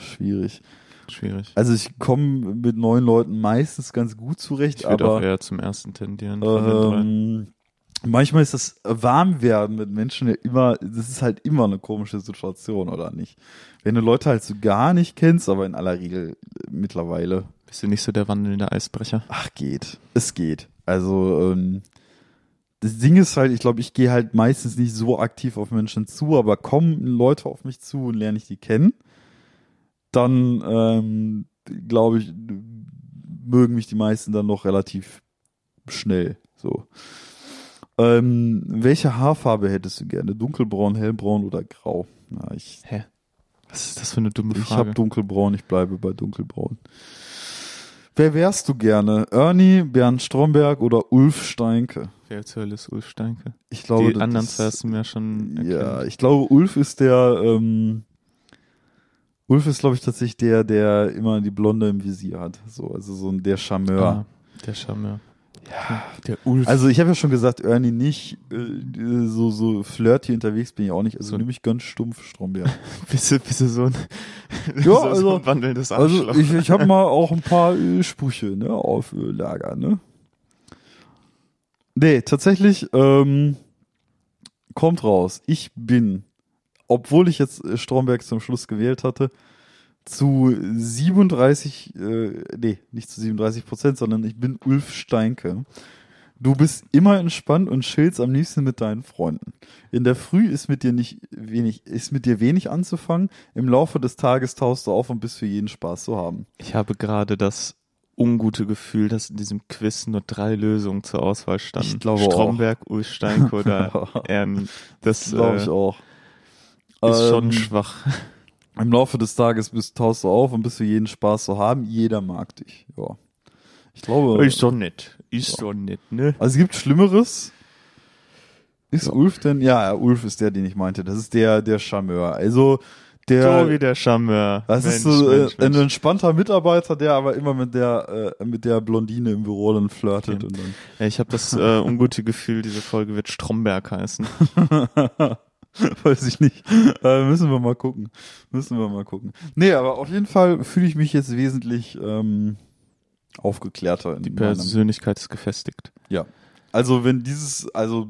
schwierig. Schwierig. Also ich komme mit neuen Leuten meistens ganz gut zurecht, Ich würde auch aber eher zum ersten tendieren. ähm, manchmal ist das Warmwerden mit Menschen ja immer, das ist halt immer eine komische Situation, oder nicht? Wenn du Leute halt so gar nicht kennst, aber in aller Regel äh, mittlerweile, Bist du nicht so der wandelnde Eisbrecher? ach geht, es geht. Also ähm, das Ding ist halt, ich glaube, ich gehe halt meistens nicht so aktiv auf Menschen zu, aber kommen Leute auf mich zu und lerne ich die kennen, dann ähm, glaube ich, mögen mich die meisten dann noch relativ schnell. So. Ähm, welche Haarfarbe hättest du gerne? Dunkelbraun, hellbraun oder grau? Na, ich Hä? Was ist das für eine dumme ich Frage? habe dunkelbraun, ich bleibe bei dunkelbraun. Wer wärst du gerne? Ernie, Bernd Stromberg oder Ulf Steinke? Wer zur Hölle ist Ulf Steinke? Ich glaube, Die anderen zwei hast du mir schon Ja, erklärt. ich glaube, Ulf ist der, ähm, Ulf ist, glaube ich, tatsächlich der, der immer die Blonde im Visier hat. So, also so ein der Charmeur. Ah, der Charmeur. Ja, der Ulf. Also ich habe ja schon gesagt, Ernie nicht äh, so so flirty unterwegs bin ich auch nicht. Also So- nehme ich ganz stumpf Stromberg. bist du, bist du so ein, Ja, so, also- so ein wandelndes Also ich, ich habe mal auch ein paar äh, Sprüche ne, auf äh, Lager, ne? Nee, tatsächlich ähm, kommt raus. Ich bin, obwohl ich jetzt äh, Stromberg zum Schluss gewählt hatte, zu 37, äh, nee, nicht zu 37 Prozent, sondern ich bin Ulf Steinke. Du bist immer entspannt und chillst am liebsten mit deinen Freunden. In der Früh ist mit dir nicht wenig, ist mit dir wenig anzufangen. Im Laufe des Tages tauchst du auf und bist für jeden Spaß zu haben. Ich habe gerade das ungute Gefühl, dass in diesem Quiz nur drei Lösungen zur Auswahl standen. Ich glaube Stromberg, Ulf Steinke oder Ern. Das Glaube äh, ich auch. ist schon Ähm, schwach. Im Laufe des Tages bist, taust du auf und bist du jeden Spaß zu haben. Jeder mag dich. Ja. Ich glaube. Ist doch nett. Ist doch nett, ne? Also es gibt Schlimmeres. Ist Ulf denn? Ja, ja, Ulf ist der, den ich meinte. Das ist der, der Charmeur. Also der. so wie der Charmeur. das ist Mensch, so äh, Mensch, ein Mensch. entspannter Mitarbeiter, der aber immer mit der äh, mit der Blondine im Büro dann flirtet Okay. und dann. Ja, ich habe das äh, ungute Gefühl, diese Folge wird Stromberg heißen. Weiß ich nicht. Äh, müssen wir mal gucken. Müssen wir mal gucken. Nee, aber auf jeden Fall fühle ich mich jetzt wesentlich ähm, aufgeklärter. In Die Persönlichkeit ist gefestigt. Ja. Also wenn dieses, also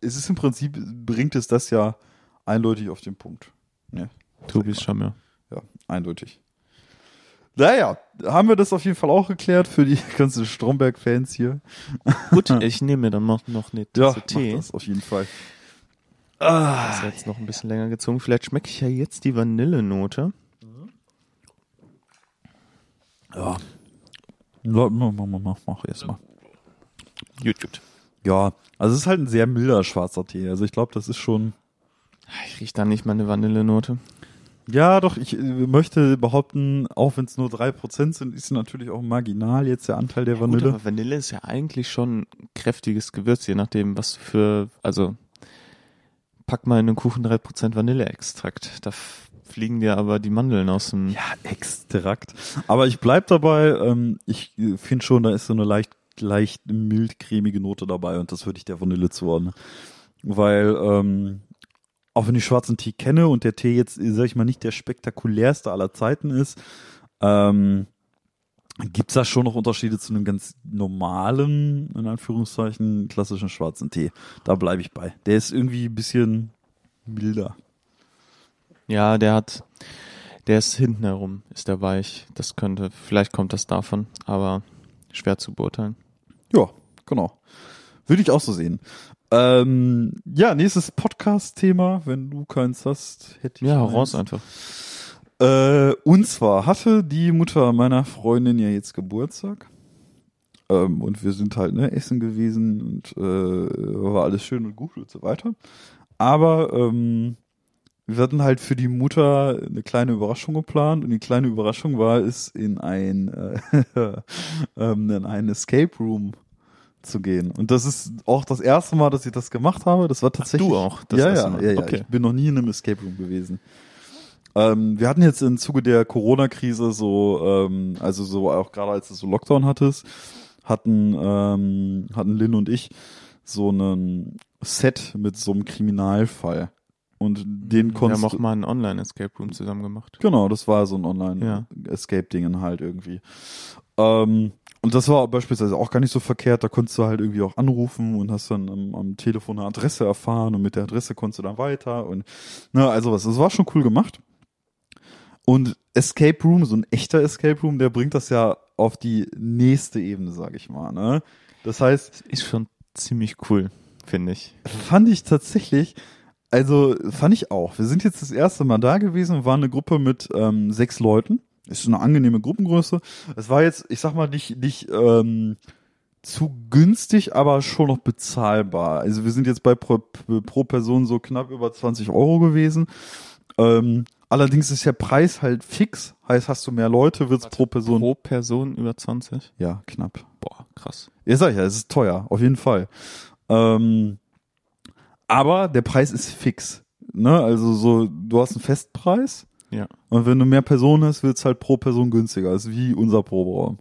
es ist im Prinzip, bringt es das ja eindeutig auf den Punkt. Ja, Tobi ist Charmeur. ja eindeutig. Naja, haben wir das auf jeden Fall auch geklärt für die ganzen Stromberg-Fans hier. Gut, ich nehme mir dann noch, noch eine Ja, Tasse mach Tee. das auf jeden Fall. Das ist jetzt noch ein bisschen länger gezogen. Vielleicht schmecke ich ja jetzt die Vanillenote. Ja. Mach, mach, mach, mach, mach erst mal. YouTube. Ja, also es ist halt ein sehr milder schwarzer Tee. Also ich glaube, das ist schon. Ich rieche da nicht mal eine Vanillenote. Ja, doch, ich äh, möchte behaupten, auch wenn es nur 3% sind, ist natürlich auch marginal jetzt der Anteil der Gut, Vanille. aber Vanille ist ja eigentlich schon ein kräftiges Gewürz, je nachdem, was du für, also pack mal in den Kuchen 3% Vanilleextrakt. Da fliegen dir aber die Mandeln aus dem. Ja, Extrakt. Aber ich bleib dabei, ähm, ich finde schon, da ist so eine leicht, leicht mild cremige Note dabei und das würde ich der Vanille zuordnen. Weil, ähm, auch wenn ich schwarzen Tee kenne und der Tee jetzt, sag ich mal, nicht der spektakulärste aller Zeiten ist, ähm, gibt's da schon noch Unterschiede zu einem ganz normalen, in Anführungszeichen, klassischen schwarzen Tee. Da bleibe ich bei. Der ist irgendwie ein bisschen milder. Ja, der hat, der ist hinten herum, ist der weich. Das könnte, vielleicht kommt das davon, aber schwer zu beurteilen. Ja, genau. Würde ich auch so sehen. Ähm, ja, nächstes Podcast-Thema, wenn du keins hast, hätte ich. Ja, raus einfach. Äh, und zwar hatte die Mutter meiner Freundin ja jetzt Geburtstag. Ähm, und wir sind halt ne, essen gewesen und äh, war alles schön und gut und so weiter. Aber ähm, wir hatten halt für die Mutter eine kleine Überraschung geplant und die kleine Überraschung war es, in ein, äh, ähm, in einen Escape Room zu gehen. Und das ist auch das erste Mal, dass ich das gemacht habe. Das war tatsächlich. du auch das ja, ja, ja, ja. Okay. Ich bin noch nie in einem Escape Room gewesen. Ähm, wir hatten jetzt im Zuge der Corona-Krise so, ähm, also so auch gerade als es so Lockdown hattest, hatten, ähm, hatten Lynn und ich so einen Set mit so einem Kriminalfall. Und den Wir konntest haben auch du, mal einen Online-Escape Room zusammen gemacht. Genau, das war so ein. Online-Escape-Dingen halt irgendwie. Ähm, und das war beispielsweise auch gar nicht so verkehrt. Da konntest du halt irgendwie auch anrufen und hast dann am, am Telefon eine Adresse erfahren und mit der Adresse konntest du dann weiter und na, also was. Das war schon cool gemacht. Und Escape Room, so ein echter Escape Room, der bringt das ja auf die nächste Ebene, sag ich mal. Ne? Das heißt, Ist schon ziemlich cool, finde ich. fand ich tatsächlich, also fand ich auch. Wir sind jetzt das erste Mal da gewesen und waren eine Gruppe mit ähm, sechs Leuten. Ist eine angenehme Gruppengröße. Es war jetzt, ich sag mal, nicht, nicht ähm, zu günstig, aber schon noch bezahlbar. Also wir sind jetzt bei pro, pro Person so knapp über 20 Euro gewesen. Ähm, allerdings ist der Preis halt fix. Heißt, hast du mehr Leute, wird's pro Person. Pro Person über 20? Ja, knapp. Boah, krass. Ja, sag ich ja, es ist teuer, auf jeden Fall. Ähm, aber der Preis ist fix. Ne? Also so, du hast einen Festpreis Ja. und wenn du mehr Personen hast, wird's halt pro Person günstiger. Das ist wie unser Proberaum.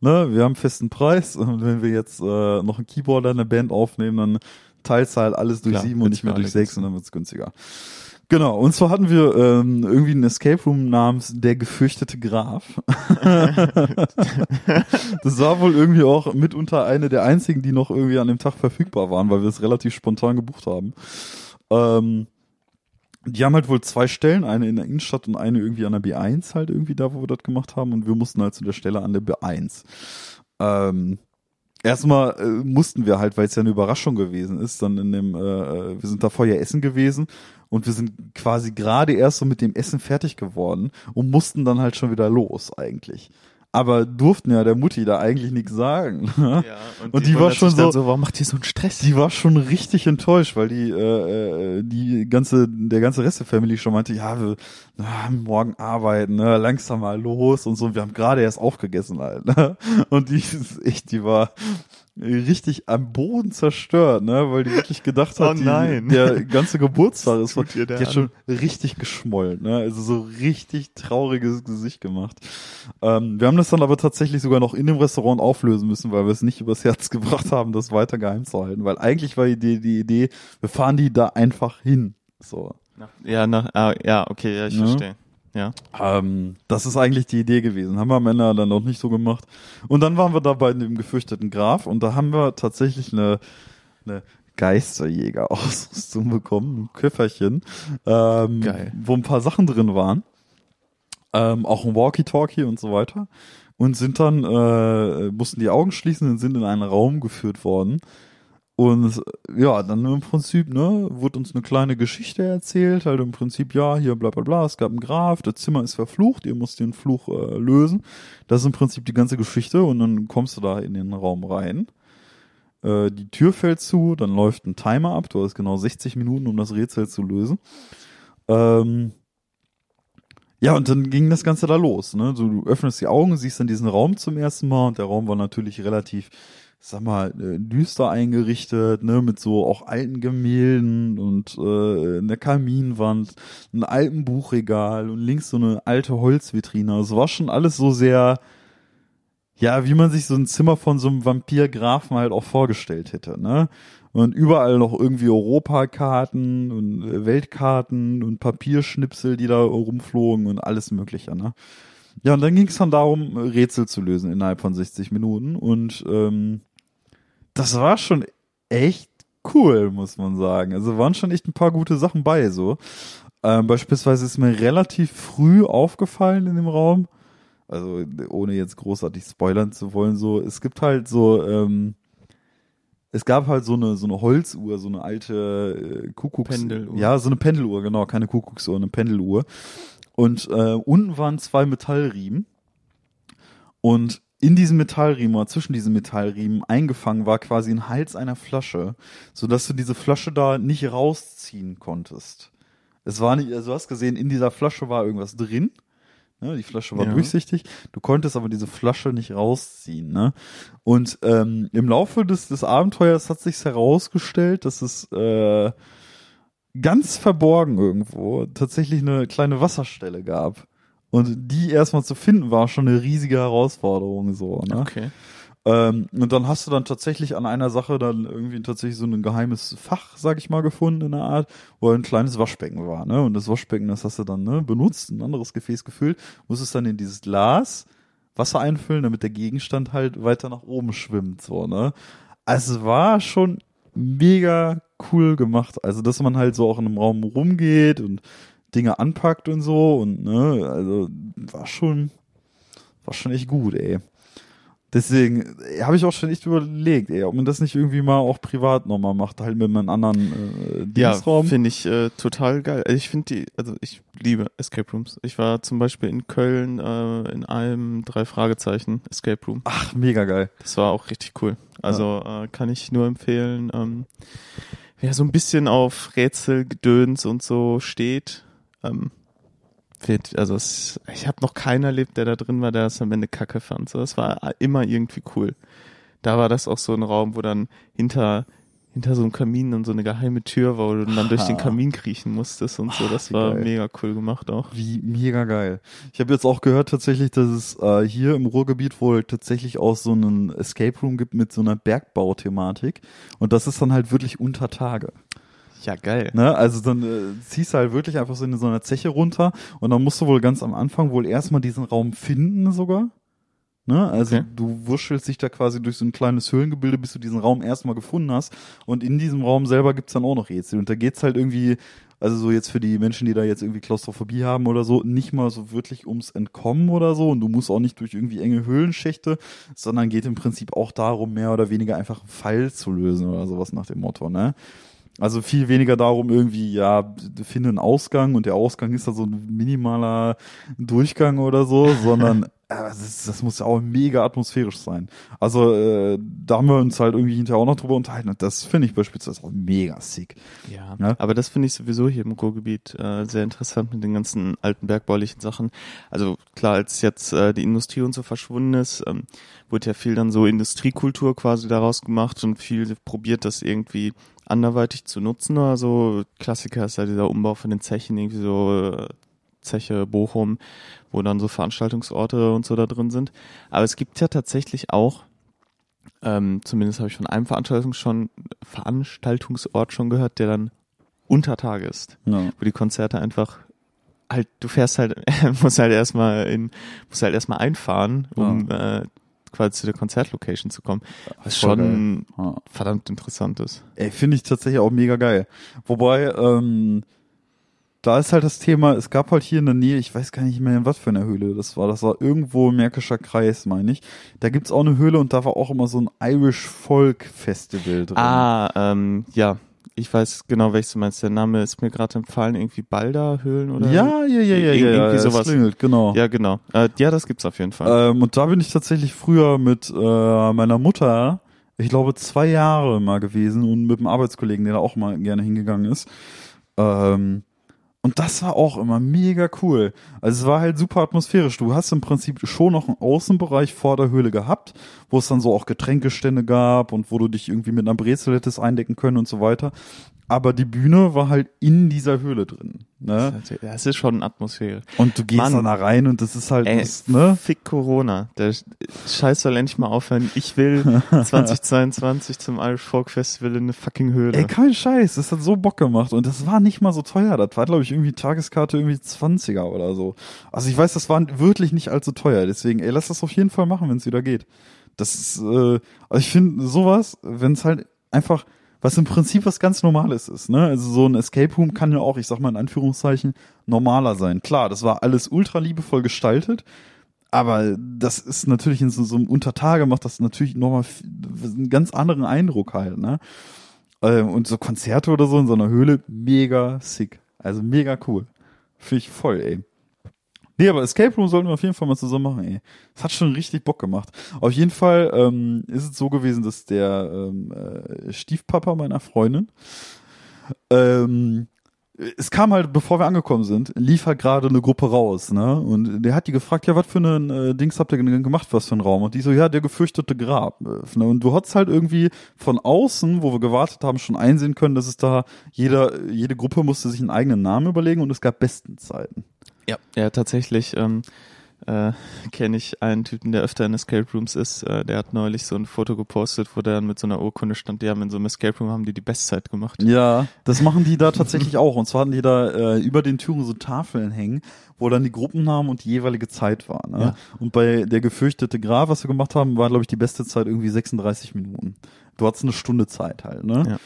Ne? Wir haben einen festen Preis und wenn wir jetzt äh, noch einen Keyboarder in der Band aufnehmen, dann teilst du halt alles durch Klar, sieben und nicht mehr durch sechs und dann wird's günstiger. Genau, und zwar hatten wir ähm, irgendwie einen Escape Room namens Der gefürchtete Graf. das war wohl irgendwie auch mitunter eine der einzigen, die noch irgendwie an dem Tag verfügbar waren, weil wir es relativ spontan gebucht haben. Ähm, die haben halt wohl zwei Stellen, eine in der Innenstadt und eine irgendwie an der B1 halt irgendwie da, wo wir das gemacht haben und wir mussten halt zu der Stelle an der B1. Ähm, erstmal äh, mussten wir halt, weil es ja eine Überraschung gewesen ist, dann in dem, äh, äh, wir sind da vorher essen gewesen und wir sind quasi gerade erst so mit dem Essen fertig geworden und mussten dann halt schon wieder los eigentlich. Aber durften ja der Mutti da eigentlich nichts sagen. Ja, Und die war wundert schon dann so- Warum macht ihr so einen Stress? Die war schon richtig enttäuscht, weil die äh, äh, die ganze der ganze Rest der Family schon meinte, ja, wir na, morgen arbeiten, ne, langsam mal los und so. Wir haben gerade erst aufgegessen halt. Ne? Und die ist echt, die war richtig am Boden zerstört, ne, weil die wirklich gedacht hat, Oh nein. Die, der ganze Geburtstag ist, tut ihr die der hat schon richtig geschmollen, ne, also so richtig trauriges Gesicht gemacht. Ähm, wir haben das dann aber tatsächlich sogar noch in dem Restaurant auflösen müssen, weil wir es nicht übers Herz gebracht haben, das weiter geheim zu halten, weil eigentlich war die, die Idee, wir fahren die da einfach hin, so. Ja, nach, ah, ja, okay, ja, ich Ja. verstehe. Ja. Ähm, das ist eigentlich die Idee gewesen. Haben wir am Ende dann noch nicht so gemacht. Und dann waren wir da bei dem gefürchteten Graf und da haben wir tatsächlich eine, eine Geisterjäger-Ausrüstung bekommen, ein Köfferchen, ähm, Geil. wo ein paar Sachen drin waren. Ähm, auch ein Walkie-Talkie und so weiter. Und sind dann, äh, mussten die Augen schließen und sind in einen Raum geführt worden. Und ja, dann im Prinzip, ne, wurde uns eine kleine Geschichte erzählt, halt im Prinzip, ja, hier bla bla bla, es gab einen Graf, das Zimmer ist verflucht, ihr müsst den Fluch äh, lösen. Das ist im Prinzip die ganze Geschichte und dann kommst du da in den Raum rein. Äh, die Tür fällt zu, dann läuft ein Timer ab, du hast genau 60 Minuten, um das Rätsel zu lösen. Ähm, ja, und dann ging das Ganze da los. Ne? So, du öffnest die Augen, siehst dann diesen Raum zum ersten Mal und der Raum war natürlich relativ, sag mal, äh, düster eingerichtet, ne, mit so auch alten Gemälden und äh, einer Kaminwand, einem alten Buchregal und links so eine alte Holzvitrine. Also war schon alles so sehr, ja, wie man sich so ein Zimmer von so einem Vampirgrafen halt auch vorgestellt hätte, ne? Und überall noch irgendwie Europakarten und äh, Weltkarten und Papierschnipsel, die da rumflogen und alles Mögliche, ne? Ja, und dann ging es dann darum, Rätsel zu lösen innerhalb von 60 Minuten. Und ähm, das war schon echt cool, muss man sagen. Also waren schon echt ein paar gute Sachen bei, so. Ähm, beispielsweise ist mir relativ früh aufgefallen in dem Raum, also ohne jetzt großartig spoilern zu wollen, so, es gibt halt so, ähm, es gab halt so eine, so eine Holzuhr, so eine alte äh, Kuckucks... Pendeluhr. Ja, so eine Pendeluhr, genau, keine Kuckucksuhr, eine Pendeluhr. Und äh, unten waren zwei Metallriemen. Und in diesem Metallriemen oder zwischen diesen Metallriemen eingefangen war quasi ein Hals einer Flasche, sodass du diese Flasche da nicht rausziehen konntest. Es war nicht, also du hast gesehen, in dieser Flasche war irgendwas drin. Ne, die Flasche war Ja. durchsichtig. Du konntest aber diese Flasche nicht rausziehen. Ne? Und ähm, im Laufe des, des Abenteuers hat sich herausgestellt, dass es äh, ganz verborgen irgendwo tatsächlich eine kleine Wasserstelle gab. Und die erstmal zu finden war schon eine riesige Herausforderung so. Ne? Okay. Ähm, und dann hast du dann tatsächlich an einer Sache dann irgendwie tatsächlich so ein geheimes Fach, sag ich mal, gefunden in der Art, wo ein kleines Waschbecken war, ne? Und das Waschbecken, das hast du dann, ne, benutzt, ein anderes Gefäß gefüllt, musstest dann in dieses Glas Wasser einfüllen, damit der Gegenstand halt weiter nach oben schwimmt, so, ne? Also es war schon mega cool gemacht. Also, dass man halt so auch in einem Raum rumgeht und Dinge anpackt und so und, ne, also war schon, war schon echt gut, ey. Deswegen habe ich auch schon echt überlegt, ey, ob man das nicht irgendwie mal auch privat nochmal macht, halt mit einem anderen äh, Ja, Dienstraum. finde ich äh, total geil. Also Ich finde die, also ich liebe Escape Rooms. Ich war zum Beispiel in Köln äh, in einem drei Fragezeichen Escape Room. Ach, mega geil. Das war auch richtig cool. Also äh, kann ich nur empfehlen. Ähm, wer so ein bisschen auf Rätselgedöns und so steht, ähm, also es, ich habe noch keinen erlebt, der da drin war, der es am Ende kacke fand. So, es war immer irgendwie cool. Da war das auch so ein Raum, wo dann hinter hinter so einem Kamin dann so eine geheime Tür war, wo du dann durch den. Kamin kriechen musstest und so. Ach, Das wie war geil. mega cool gemacht auch. Wie mega geil. Ich habe jetzt auch gehört tatsächlich, dass es äh, hier im Ruhrgebiet wohl tatsächlich auch so einen Escape Room gibt mit so einer Bergbauthematik. Und das ist dann halt wirklich unter Tage. Ja, geil. Ne? Also dann äh, ziehst du halt wirklich einfach so in so einer Zeche runter und dann musst du wohl ganz am Anfang wohl erstmal diesen Raum finden sogar. Ne? Also Okay. du wuschelst dich da quasi durch so ein kleines Höhlengebilde, bis du diesen Raum erstmal gefunden hast. Und in diesem Raum selber gibt's dann auch noch Rätsel. Und da geht's halt irgendwie, also so jetzt für die Menschen, die da jetzt irgendwie Klaustrophobie haben oder so, nicht mal so wirklich ums Entkommen oder so. Und du musst auch nicht durch irgendwie enge Höhlenschächte, sondern geht im Prinzip auch darum, mehr oder weniger einfach einen Fall zu lösen oder sowas nach dem Motto, ne? Also viel weniger darum irgendwie, ja, finde einen Ausgang und der Ausgang ist da so ein minimaler Durchgang oder so, sondern äh, das, das muss ja auch mega atmosphärisch sein. Also äh, da haben wir uns halt irgendwie hinterher auch noch drüber unterhalten und das finde ich beispielsweise auch mega sick. Ja, Ja. aber das finde ich sowieso hier im Ruhrgebiet äh, sehr interessant mit den ganzen alten bergbaulichen Sachen. Also klar, als jetzt äh, die Industrie und so verschwunden ist, ähm, wurde ja viel dann so Industriekultur quasi daraus gemacht und viel probiert, das irgendwie anderweitig zu nutzen. Also Klassiker ist ja dieser Umbau von den Zechen, irgendwie so äh, Zeche Bochum, wo dann so Veranstaltungsorte und so da drin sind. Aber es gibt ja tatsächlich auch ähm, zumindest habe ich von einem Veranstaltungs schon, Veranstaltungsort schon gehört, der dann unter Tage ist, Ja. wo die Konzerte einfach halt, du fährst halt, musst halt erstmal in, musst halt erstmal einfahren, um äh, quasi zu der Konzertlocation zu kommen. Was Voll schon Ja. verdammt interessant ist. Ey, finde ich tatsächlich auch mega geil. Wobei, ähm, da ist halt das Thema, es gab halt hier in der Nähe, ich weiß gar nicht mehr, in was für eine Höhle das war. Das war irgendwo im Märkischer Kreis, meine ich. Da gibt's auch eine Höhle und da war auch immer so ein Irish Folk Festival drin. Ah, ähm, ja. Ich weiß genau, welches du meinst. Der Name ist mir gerade empfallen, irgendwie Balda-Höhlen oder? Ja, ja, ja, ja, ja, Irgendwie ja, es sowas. klingelt, genau. Ja, genau. Äh, ja, das gibt's auf jeden Fall. Ähm, und da bin ich tatsächlich früher mit äh, meiner Mutter, ich glaube zwei Jahre mal gewesen und mit einem Arbeitskollegen, der da auch mal gerne hingegangen ist. Ähm, und das war auch immer mega cool. Also es war halt super atmosphärisch. Du hast im Prinzip schon noch einen Außenbereich vor der Höhle gehabt, wo es dann so auch Getränkestände gab und wo du dich irgendwie mit einer Brezel hättest eindecken können und so weiter. Aber die Bühne war halt in dieser Höhle drin. Ne? Das ist schon Atmosphäre. Und du gehst Mann. dann da rein und das ist halt, Ey, das, ne? Fick Corona. Der Scheiß soll endlich mal aufhören. Ich will 2022 zum Irish Folk Festival in eine fucking Höhle. Ey, kein Scheiß, das hat so Bock gemacht und das war nicht mal so teuer. Das war, glaube ich, irgendwie Tageskarte irgendwie 20er oder so. Also ich weiß, das war wirklich nicht allzu teuer. Deswegen, ey, lass das auf jeden Fall machen, wenn es wieder geht. Das ist, äh, also ich finde sowas, wenn es halt einfach, was im Prinzip was ganz Normales ist, ne? Also so ein Escape Room kann ja auch, ich sag mal in Anführungszeichen, normaler sein. Klar, das war alles ultra liebevoll gestaltet, aber das ist natürlich in so, so einem Untertage macht das natürlich nochmal einen ganz anderen Eindruck halt, ne? Ähm, und so Konzerte oder so in so einer Höhle, mega sick. Also mega cool. Finde ich voll, ey. Nee, aber Escape Room sollten wir auf jeden Fall mal zusammen machen, ey. Das hat schon richtig Bock gemacht. Auf jeden Fall ähm, ist es so gewesen, dass der ähm, äh, Stiefpapa meiner Freundin ähm, es kam halt, bevor wir angekommen sind, lief halt gerade eine Gruppe raus, ne? Und der hat die gefragt, ja, was für einen äh, Dings habt ihr denn gemacht, was für ein Raum? Und die so, ja, der gefürchtete Grab. äh, Ne? Und du hast halt irgendwie von außen, wo wir gewartet haben, schon einsehen können, dass es da jeder, jede Gruppe musste sich einen eigenen Namen überlegen und es gab Bestenzeiten. Ja, ja tatsächlich ähm, äh, kenne ich einen Typen, der öfter in Escape Rooms ist. Äh, der hat neulich so ein Foto gepostet, wo der dann mit so einer Urkunde stand. Die haben in so einem Escape Room haben die die Bestzeit gemacht. Ja, das machen die da tatsächlich auch. Und zwar hatten die da äh, über den Türen so Tafeln hängen, wo dann die Gruppennamen und die jeweilige Zeit war. Ne? Ja. Und bei der gefürchtete Grab, was wir gemacht haben, war, glaube ich, die beste Zeit irgendwie 36 Minuten. Du hattest eine Stunde Zeit halt, ne?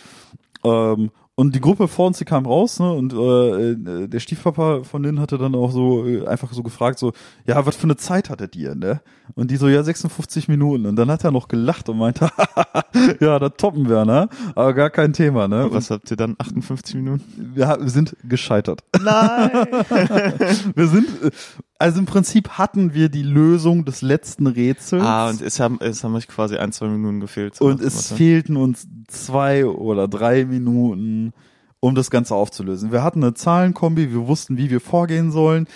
Ähm, und die Gruppe vor uns, die kam raus, ne? Und äh, äh, der Stiefpapa von denen hatte dann auch so äh, einfach so gefragt, so, ja, was für eine Zeit hattet ihr, ne? Und die so, ja, 56 Minuten. Und dann hat er noch gelacht und meinte, ja, da toppen wir, ne? Aber gar kein Thema, ne? Und was habt ihr dann? 58 Minuten? wir, ha- wir sind gescheitert. Nein! Wir sind, äh, also im Prinzip hatten wir die Lösung des letzten Rätsels. ah, und es haben, es haben euch quasi ein, zwei Minuten gefehlt. so und es Motto. fehlten uns zwei oder drei Minuten, um das Ganze aufzulösen. Wir hatten eine Zahlenkombi, wir wussten, wie wir vorgehen sollen.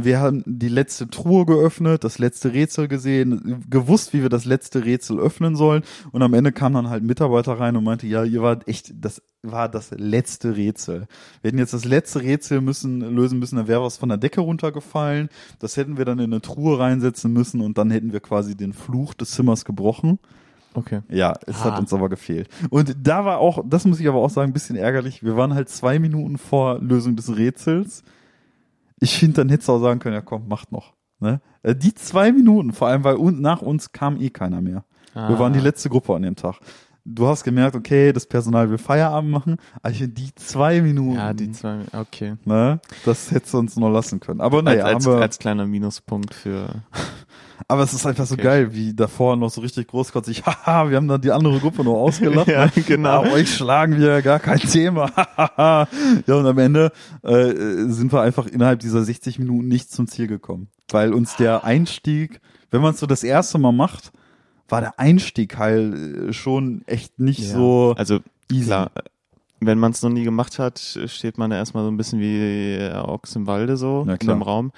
Wir haben die letzte Truhe geöffnet, das letzte Rätsel gesehen, gewusst, wie wir das letzte Rätsel öffnen sollen. Und am Ende kam dann halt ein Mitarbeiter rein und meinte, ja, ihr wart echt, das war das letzte Rätsel. Wir hätten jetzt das letzte Rätsel müssen, lösen müssen, dann wäre was von der Decke runtergefallen. Das hätten wir dann in eine Truhe reinsetzen müssen und dann hätten wir quasi den Fluch des Zimmers gebrochen. Okay. Ja, es Ah. hat uns aber gefehlt. Und da war auch, das muss ich aber auch sagen, ein bisschen ärgerlich. Wir waren halt zwei Minuten vor Lösung des Rätsels. Ich finde, dann hättest du auch sagen können, ja komm, macht noch. Ne? Äh, Die zwei Minuten, vor allem, weil nach uns kam eh keiner mehr. Wir waren die letzte Gruppe an dem Tag. Du hast gemerkt, okay, das Personal will Feierabend machen, aber ich finde die zwei Minuten, Ja, die zwei, okay. ne, das hättest du uns noch lassen können. Aber naja, als, als, als kleiner Minuspunkt für, Aber es ist einfach so Okay. geil, wie davor noch so richtig großkotzig, haha, wir haben dann die andere Gruppe nur ausgelacht. Ja, ne? genau. Ja, euch schlagen wir, gar kein Thema. ja, und am Ende äh, sind wir einfach innerhalb dieser 60 Minuten nicht zum Ziel gekommen. Weil uns der Einstieg, wenn man es so das erste Mal macht, war der Einstieg halt äh, schon echt nicht Ja. so Also easy. klar, wenn man es noch nie gemacht hat, steht man da erstmal so ein bisschen wie äh, Ochs im Walde so Ja, in einem Raum.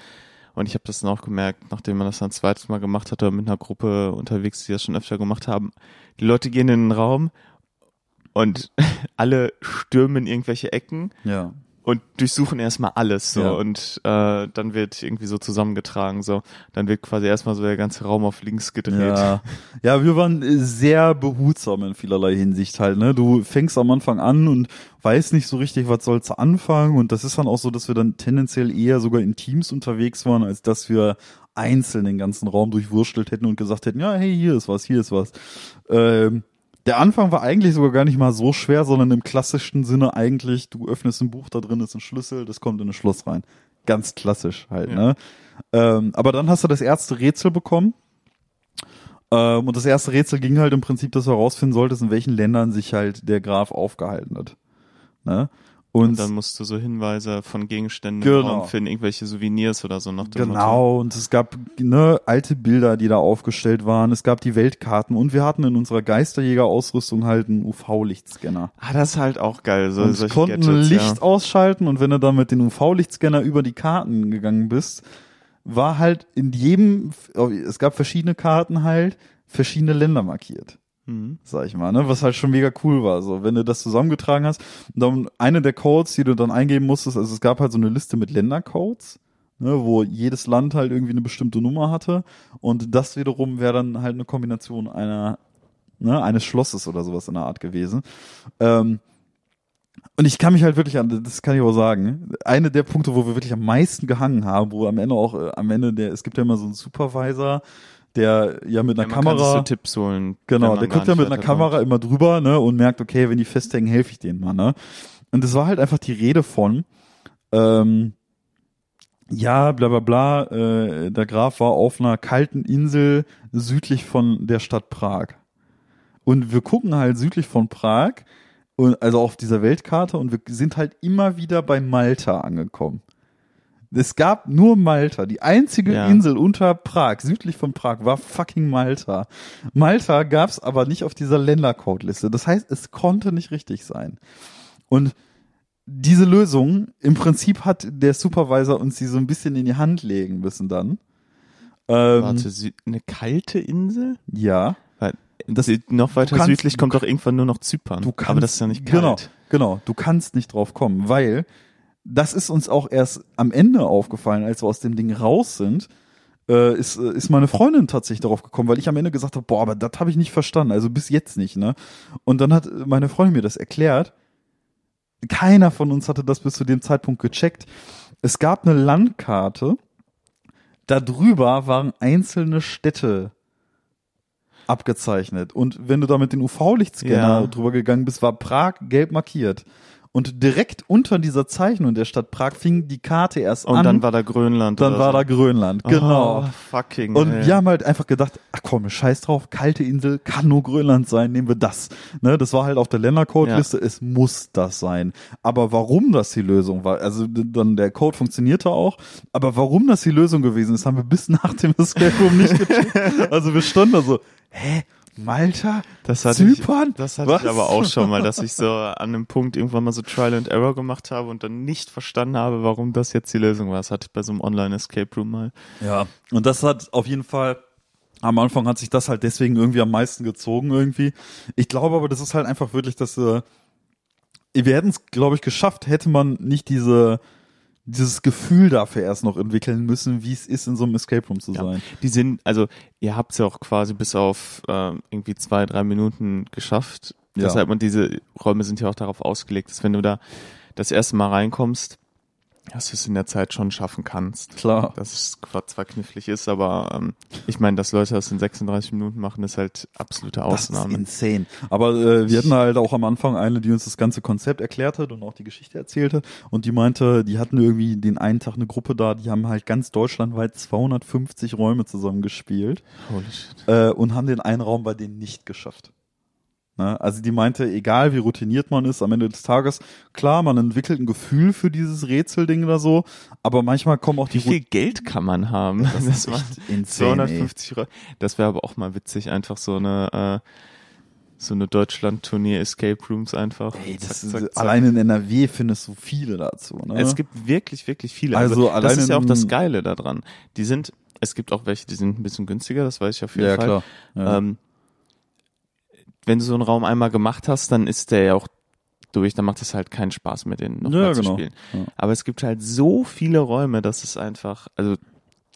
Und ich habe das dann auch gemerkt, nachdem man das dann zweites Mal gemacht hat oder mit einer Gruppe unterwegs, die das schon öfter gemacht haben. Die Leute gehen in den Raum und alle stürmen irgendwelche Ecken Ja. Und durchsuchen erstmal alles so Ja. und äh, dann wird irgendwie so zusammengetragen so dann wird quasi erstmal so der ganze Raum auf links gedreht Ja. ja, wir waren sehr behutsam in vielerlei Hinsicht halt, ne? Du fängst am Anfang an und weißt nicht so richtig, was sollst du anfangen und das ist dann auch so, dass wir dann tendenziell eher sogar in Teams unterwegs waren, als dass wir einzeln den ganzen Raum durchwurstelt hätten und gesagt hätten, ja, hey, hier ist was, hier ist was. Ähm, der Anfang war eigentlich sogar gar nicht mal so schwer, sondern im klassischen Sinne eigentlich, du öffnest ein Buch, da drin ist ein Schlüssel, das kommt in ein Schloss rein. Ganz klassisch halt, Ja. ne? Ähm, aber dann hast du das erste Rätsel bekommen. Ähm, und das erste Rätsel ging halt im Prinzip, dass du herausfinden solltest, in welchen Ländern sich halt der Graf aufgehalten hat. Ne? Und, und dann musst du so Hinweise von Gegenständen Genau. im Raum finden irgendwelche Souvenirs oder so nach dem Motto. genau, und es gab ne, alte Bilder, die da aufgestellt waren. Es gab die Weltkarten und wir hatten in unserer Geisterjäger-Ausrüstung halt einen UV-Lichtscanner. ah das ist halt auch geil so und solche konnten Gadgets, Licht ja. ausschalten und wenn du dann mit dem UV-Lichtscanner über die Karten gegangen bist, war halt in jedem, es gab verschiedene Karten halt, verschiedene Länder markiert. Mhm. sag ich mal, ne, was halt schon mega cool war, so, wenn du das zusammengetragen hast, dann eine der Codes, die du dann eingeben musstest, also es gab halt so eine Liste mit Ländercodes, ne, wo jedes Land halt irgendwie eine bestimmte Nummer hatte und das wiederum wäre dann halt eine Kombination einer, ne, eines Schlosses oder sowas in der Art gewesen. Ähm, und ich kann mich halt wirklich an, das kann ich auch sagen, eine der Punkte, wo wir wirklich am meisten gehangen haben, wo am Ende auch, äh, am Ende der, es gibt ja immer so einen Supervisor, der ja mit einer ja, man kann Kamera so Tipps holen Genau, der guckt ja mit einer. Kamera immer drüber, ne, und merkt, okay, wenn die festhängen, helfe ich denen mal, ne. Und es war halt einfach die Rede von, ähm, ja, bla bla bla, äh, der Graf war auf einer kalten Insel südlich von der Stadt Prag. Und wir gucken halt südlich von Prag, und, also auf dieser Weltkarte, und wir sind halt immer wieder bei Malta angekommen. Es gab nur Malta. Die einzige Ja. Insel unter Prag, südlich von Prag, war fucking Malta. Malta gab's aber nicht auf dieser Ländercode-Liste. Das heißt, es konnte nicht richtig sein. Und diese Lösung, im Prinzip hat der Supervisor uns die so ein bisschen in die Hand legen müssen dann. Ähm, warte eine kalte Insel Ja. Weil das noch weiter kannst- südlich kommt doch irgendwann nur noch Zypern Du kannst, aber das ist ja nicht kalt Genau, genau. Du kannst nicht drauf kommen, weil das ist uns auch erst am Ende aufgefallen, als wir aus dem Ding raus sind. Äh, ist, äh, ist meine Freundin tatsächlich darauf gekommen, weil ich am Ende gesagt habe, boah, aber das habe ich nicht verstanden, also bis jetzt nicht, ne? Und dann hat meine Freundin mir das erklärt. Keiner von uns hatte das bis zu dem Zeitpunkt gecheckt. Es gab eine Landkarte, da drüber waren einzelne Städte abgezeichnet. Und wenn du da mit den UV-Lichtscanner Ja. drüber gegangen bist, war Prag gelb markiert. Und direkt unter dieser Zeichnung der Stadt Prag fing die Karte erst und an. dann war da Grönland dann war so. da Grönland, genau. oh, fucking Und ey. wir haben halt einfach gedacht, ach komm, scheiß drauf, kalte Insel, kann nur Grönland sein, nehmen wir das. Ne, das war halt auf der Ländercode-Liste, es muss das sein. Aber warum das die Lösung war, also dann der Code funktionierte auch, aber warum das die Lösung gewesen ist, haben wir bis nach dem Escape Room nicht gecheckt. Also wir standen da so, hä, Malta? Das hatte Zypern? ich, das hatte Was? ich aber auch schon mal, dass ich so an einem Punkt irgendwann mal so Trial and Error gemacht habe und dann nicht verstanden habe, warum das jetzt die Lösung war. Das hatte ich bei so einem Online-Escape Room mal. Ja, und das hat auf jeden Fall am Anfang hat sich das halt deswegen irgendwie am meisten gezogen irgendwie. Ich glaube aber, das ist halt einfach wirklich, dass äh, wir hätten es, glaube ich, geschafft, hätte man nicht diese dieses Gefühl dafür erst noch entwickeln müssen, wie es ist, in so einem Escape Room zu Ja. sein. Die sind, also ihr habt es ja auch quasi bis auf ähm, irgendwie zwei, drei Minuten geschafft. Ja. Deshalb, und diese Räume sind ja auch darauf ausgelegt, dass wenn du da das erste Mal reinkommst, dass du es in der Zeit schon schaffen kannst. Klar. Dass es zwar knifflig ist, aber ähm, ich meine, dass Leute das in 36 Minuten machen, ist halt absolute Ausnahme. Das ist insane. Aber äh, wir hatten halt auch am Anfang eine, die uns das ganze Konzept erklärt hat und auch die Geschichte erzählte. Und die meinte, die hatten irgendwie den einen Tag eine Gruppe da, die haben halt ganz deutschlandweit 250 Räume zusammen gespielt Holy shit. äh, und haben den einen Raum bei denen nicht geschafft. Ne? Also die meinte, egal wie routiniert man ist, am Ende des Tages, klar, man entwickelt ein Gefühl für dieses Rätselding oder so, aber manchmal kommen auch die Wie viel Geld kann man haben? Das ist war insane, ey. 250 Euro. Das wäre aber auch mal witzig, einfach so eine, äh, so eine Deutschland-Tournee Escape Rooms einfach. Ey, das Zack, zack, zack. allein in NRW findest du viele dazu. Ne? Es gibt wirklich, wirklich viele. Also das allein ist ja auch das Geile daran. Die sind, es gibt auch welche, die sind ein bisschen günstiger, das weiß ich auf jeden ja, Fall. klar. Ja. Ähm, wenn du so einen Raum einmal gemacht hast, dann ist der ja auch durch, dann macht es halt keinen Spaß mehr, den nochmal Ja, zu genau. spielen. Ja. Aber es gibt halt so viele Räume, dass es einfach, also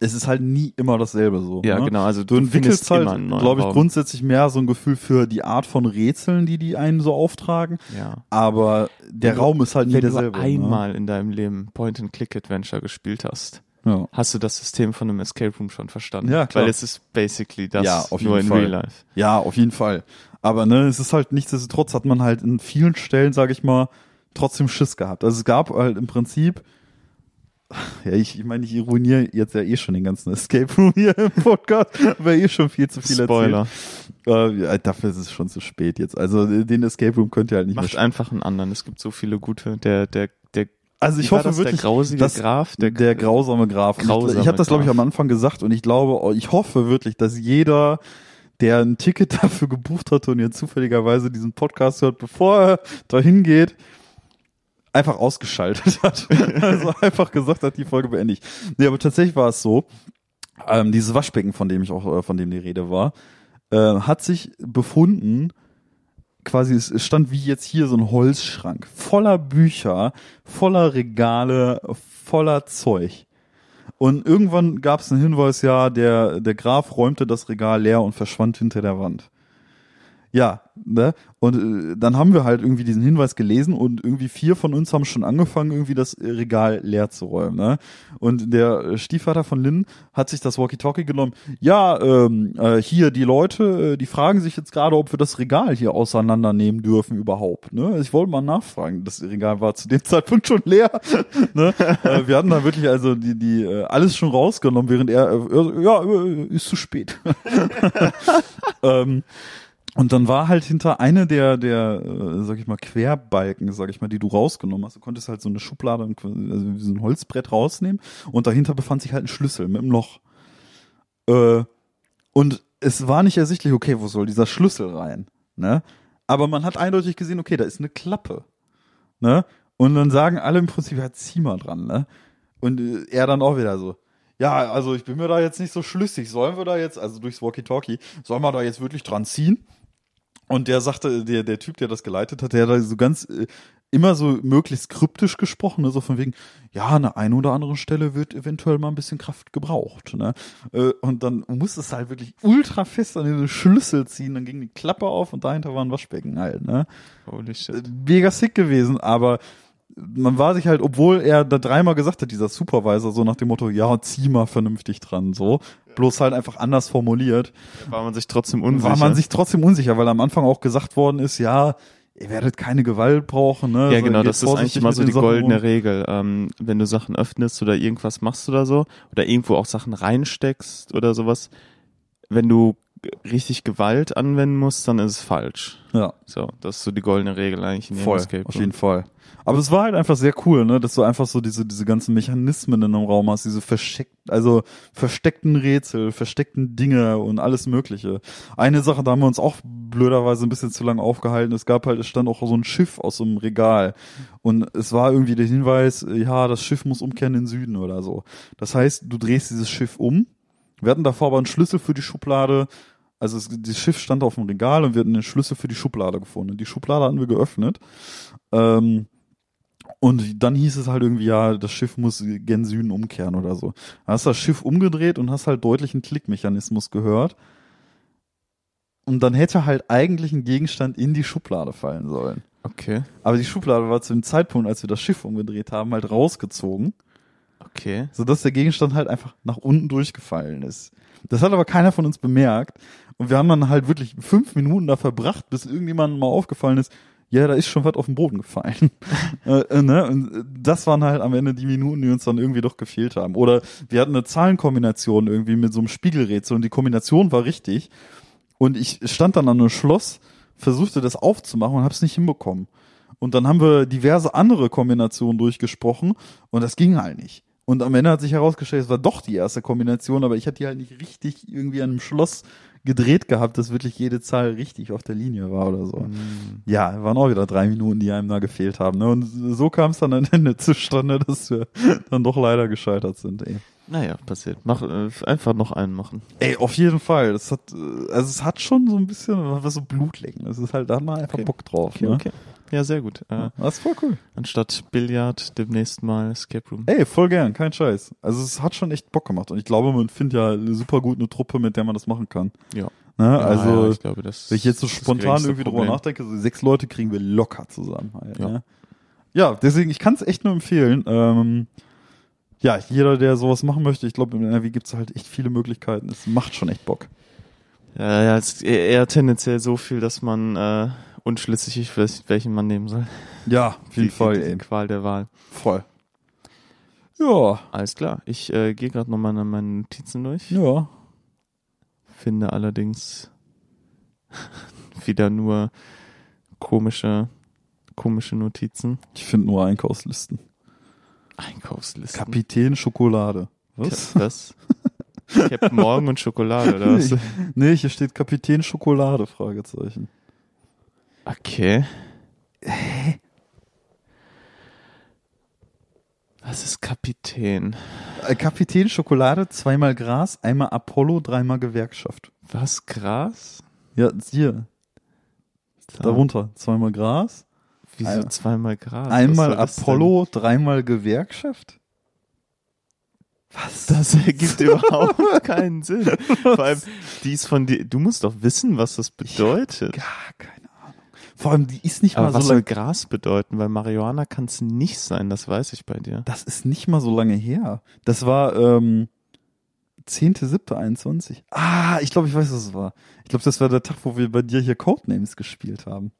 es ist halt nie immer dasselbe so. ja ne? genau, also Du entwickelst findest halt, glaube ich, Raum. grundsätzlich mehr so ein Gefühl für die Art von Rätseln, die die einen so auftragen. Ja. Aber der Wenn du- Raum ist halt nie Wenn derselbe. du einmal in deinem Leben Point-and-Click-Adventure gespielt hast, Ne? Ja. hast du das System von einem Escape Room schon verstanden. Ja, klar. Weil es ist basically das Ja, auf nur jeden in Fall. Real Life. ja, auf jeden Fall. Aber ne, es ist halt nichtsdestotrotz hat man halt in vielen Stellen, sage ich mal, trotzdem Schiss gehabt. Also es gab halt im Prinzip ja, ich, ich meine, ich ironiere jetzt ja eh schon den ganzen Escape Room hier im Podcast, weil eh schon viel zu viel Spoiler. erzählt. Äh, ja, dafür ist es schon zu spät jetzt. Also den Escape Room könnt ihr halt nicht Macht mehr einfach einen anderen. Es gibt so viele gute. Der, der, der, Also ich wie hoffe das, wirklich, der grausige dass Graf, der, der, grausame Graf. Grausame ich habe das, glaube ich, am Anfang gesagt und ich glaube, ich hoffe wirklich, dass jeder, der ein Ticket dafür gebucht hat und jetzt zufälligerweise diesen Podcast hört, bevor er dahin geht, einfach ausgeschaltet hat. also einfach gesagt hat, die Folge beende ich. Nee, aber tatsächlich war es so, ähm, dieses Waschbecken, von dem ich auch, äh, von dem die Rede war, äh, hat sich befunden, quasi, es stand wie jetzt hier so ein Holzschrank, voller Bücher, voller Regale, voller Zeug. Und irgendwann gab es einen Hinweis, ja, der, der Graf räumte das Regal leer und verschwand hinter der Wand. Ja, ne? Und äh, dann haben wir halt irgendwie diesen Hinweis gelesen und irgendwie vier von uns haben schon angefangen, irgendwie das äh, Regal leer zu räumen, ne? Und der äh, Stiefvater von Lynn hat sich das Walkie-Talkie genommen. Ja, ähm, äh, hier die Leute, äh, die fragen sich jetzt gerade, ob wir das Regal hier auseinandernehmen dürfen überhaupt, ne? Ich wollte mal nachfragen. Das Regal war zu dem Zeitpunkt schon leer, ne? äh, wir hatten da wirklich also die, die äh, alles schon rausgenommen, während er, äh, ja, äh, ist zu spät. ähm, und dann war halt hinter eine der, der, äh, sag ich mal, Querbalken, sag ich mal, die du rausgenommen hast. Du konntest halt so eine Schublade, also wie so ein Holzbrett rausnehmen und dahinter befand sich halt ein Schlüssel mit einem Loch. Äh, und es war nicht ersichtlich, okay, wo soll dieser Schlüssel rein, ne? Aber man hat eindeutig gesehen, okay, da ist eine Klappe, ne? Und dann sagen alle im Prinzip, ja, zieh mal dran, ne? Und äh, er dann auch wieder so, ja, also ich bin mir da jetzt nicht so schlüssig. Sollen wir da jetzt, also durchs Walkie-Talkie, sollen wir da jetzt wirklich dran ziehen? Und der sagte, der, der Typ, der das geleitet hat, der hat da so ganz äh, immer so möglichst kryptisch gesprochen, ne? so von wegen, ja, an der einen oder anderen Stelle wird eventuell mal ein bisschen Kraft gebraucht. Ne? Äh, und dann musste es halt wirklich ultra fest an den Schlüssel ziehen, dann ging die Klappe auf und dahinter war ein Waschbecken halt. Ne? Holy shit. mega sick gewesen, aber man war sich halt, obwohl er da dreimal gesagt hat, dieser Supervisor, so nach dem Motto, ja, zieh mal vernünftig dran, so, bloß halt einfach anders formuliert, War man sich trotzdem unsicher. war man sich trotzdem unsicher, weil am Anfang auch gesagt worden ist, ja, ihr werdet keine Gewalt brauchen, ne? ja, so, genau, geht das ist eigentlich immer so die goldene. Regel. Ähm, wenn du Sachen öffnest oder irgendwas machst oder so, oder irgendwo auch Sachen reinsteckst oder sowas, wenn du richtig Gewalt anwenden musst, dann ist es falsch. Ja, So, das ist so die goldene Regel eigentlich in voll, Escape auf Room. jeden Fall. Aber es war halt einfach sehr cool, ne, dass du einfach so diese, diese ganzen Mechanismen in einem Raum hast, diese versteckt, also versteckten Rätsel, versteckten Dinge und alles Mögliche. Eine Sache, da haben wir uns auch blöderweise ein bisschen zu lange aufgehalten. Es gab halt, es stand auch so ein Schiff aus so einem Regal. Und es war irgendwie der Hinweis, ja, das Schiff muss umkehren in den Süden oder so. Das heißt, du drehst dieses Schiff um. Wir hatten davor aber einen Schlüssel für die Schublade. Also es, das Schiff stand auf dem Regal und wir hatten den Schlüssel für die Schublade gefunden. Die Schublade hatten wir geöffnet. Ähm, und dann hieß es halt irgendwie, ja, das Schiff muss gen Süden umkehren oder so. Dann hast das Schiff umgedreht und hast halt deutlich einen Klickmechanismus gehört. Und dann hätte halt eigentlich ein Gegenstand in die Schublade fallen sollen. Okay. Aber die Schublade war zu dem Zeitpunkt, als wir das Schiff umgedreht haben, halt rausgezogen, Okay. sodass der Gegenstand halt einfach nach unten durchgefallen ist. Das hat aber keiner von uns bemerkt. Und wir haben dann halt wirklich fünf Minuten da verbracht, bis irgendjemandem mal aufgefallen ist, ja, da ist schon was auf den Boden gefallen. äh, äh, ne? Und das waren halt am Ende die Minuten, die uns dann irgendwie doch gefehlt haben. Oder wir hatten eine Zahlenkombination irgendwie mit so einem Spiegelrätsel und die Kombination war richtig. Und ich stand dann an einem Schloss, versuchte das aufzumachen und hab's nicht hinbekommen. Und dann haben wir diverse andere Kombinationen durchgesprochen und das ging halt nicht. Und am Ende hat sich herausgestellt, es war doch die erste Kombination, aber ich hatte die halt nicht richtig irgendwie an einem Schloss gedreht gehabt, dass wirklich jede Zahl richtig auf der Linie war oder so. Ja, waren auch wieder drei Minuten, die einem da gefehlt haben. Ne? Und so kam es dann am Ende zustande, dass wir dann doch leider gescheitert sind. Ey. Naja, passiert. Mach, äh, einfach noch einen machen. Ey, auf jeden Fall. Das hat, äh, also es hat schon so ein bisschen was so Blutlecken. Es ist halt, da hat man einfach Okay. Bock drauf. Okay, ne? okay. Ja, sehr gut. Äh, Das ist voll cool. anstatt Billard demnächst mal Escape Room. Ey, voll gern, kein Scheiß. Also es hat schon echt Bock gemacht. Und ich glaube, man findet ja super gut eine Truppe, mit der man das machen kann. Ja. Ne? Also ja, ich glaube, das Wenn ich jetzt so spontan irgendwie drüber Problem. nachdenke, so sechs Leute kriegen wir locker zusammen. Halt, Ja. Ne? ja, deswegen, ich kann es echt nur empfehlen. Ähm, ja, jeder, der sowas machen möchte, ich glaube, in NRW gibt es halt echt viele Möglichkeiten. Es macht schon echt Bock. Ja, ja, es ist eher eher tendenziell so viel, dass man äh, unschlüssig welchen man nehmen soll. Ja, auf jeden Die- Fall, die, die. Qual der Wahl. Voll. Ja, Alles klar. Ich äh, gehe gerade nochmal meine Notizen durch. ja. Finde allerdings wieder nur komische, komische Notizen. Ich finde nur Einkaufslisten. Einkaufslisten. Kapitän Schokolade. Was? Was? Captain Morgan und Schokolade, oder was? nee, hier steht Kapitän Schokolade, Fragezeichen. Okay. Was ist Kapitän? Äh, Kapitän Schokolade, zweimal Gras, einmal Apollo, dreimal Gewerkschaft. Was? Gras? Ja, hier, Da. darunter. Zweimal Gras, Wieso Einmal- zweimal Gras? einmal Apollo, dreimal Gewerkschaft. Was? Das ergibt überhaupt keinen Sinn. Vor allem, die ist von dir. Du musst doch wissen, was das bedeutet. Gar keine. Vor allem, die ist nicht Aber mal was so soll lange. Gras bedeuten? Weil Marihuana kann es nicht sein, das weiß ich bei dir. Das ist nicht mal so lange her. Das war ähm, 10.7.21. Ah, ich glaube, ich weiß, was es war. Ich glaube, das war der Tag, wo wir bei dir hier Codenames gespielt haben.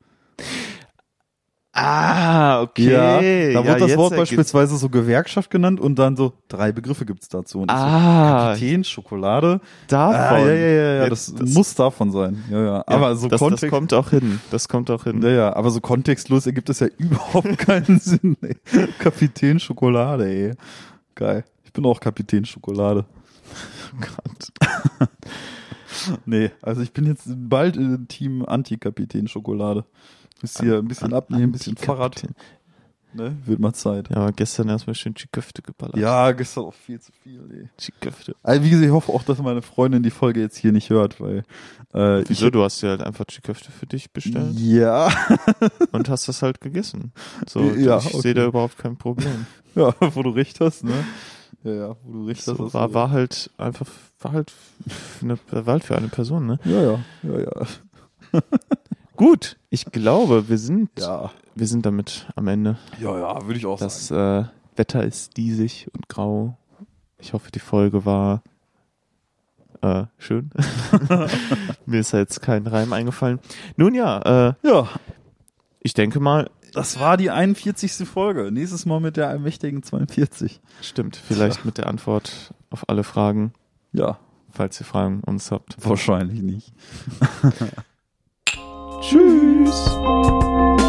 Ah, okay. da wird das jetzt Wort beispielsweise so Gewerkschaft genannt und dann so drei Begriffe gibt's dazu. Und Ah, so, Kapitän, Schokolade. davon. Ah, ja, ja, ja, ja, Jetzt- das, muss davon sein. Ja, ja. ja, Aber so das, Kontext. das kommt auch hin. Das kommt auch hin. ja, ja, aber so kontextlos ergibt es ja überhaupt keinen Sinn. Ey. Kapitän Schokolade, ey. Geil. Ich bin auch Kapitän Schokolade. Gott. Nee, also ich bin jetzt bald in Team Anti-Kapitän Schokolade. Müsst ihr ein bisschen abnehmen, ein bisschen Fahrrad. Ne? Wird mal Zeit. Ja, gestern erstmal schön Chiköfte geballert. Ja, gestern auch viel zu viel, ey. Chiköfte. Also wie gesagt, ich hoffe auch, dass meine Freundin die Folge jetzt hier nicht hört, weil äh, Wieso? Du hast dir halt einfach Chiköfte für dich bestellt Ja, und hast das halt gegessen. So, Ja, ich okay. sehe da überhaupt kein Problem. ja, wo du recht hast, ne? Ja, ja, wo du recht hast. So, hast war, war halt einfach, war halt eine, war halt für eine Person, ne? Ja, ja, ja, ja. Gut, ich glaube, wir sind, Ja, wir sind damit am Ende. ja, ja, würde ich auch Das sagen. äh, Wetter ist diesig und grau. Ich hoffe, die Folge war äh, schön. Mir ist ja jetzt kein Reim eingefallen. Nun ja, äh, Ja, ich denke mal, das war die 41. Folge. Nächstes Mal mit der allmächtigen 42. stimmt, vielleicht mit der Antwort auf alle Fragen, Ja, falls ihr Fragen uns habt. wahrscheinlich nicht. Tschüss!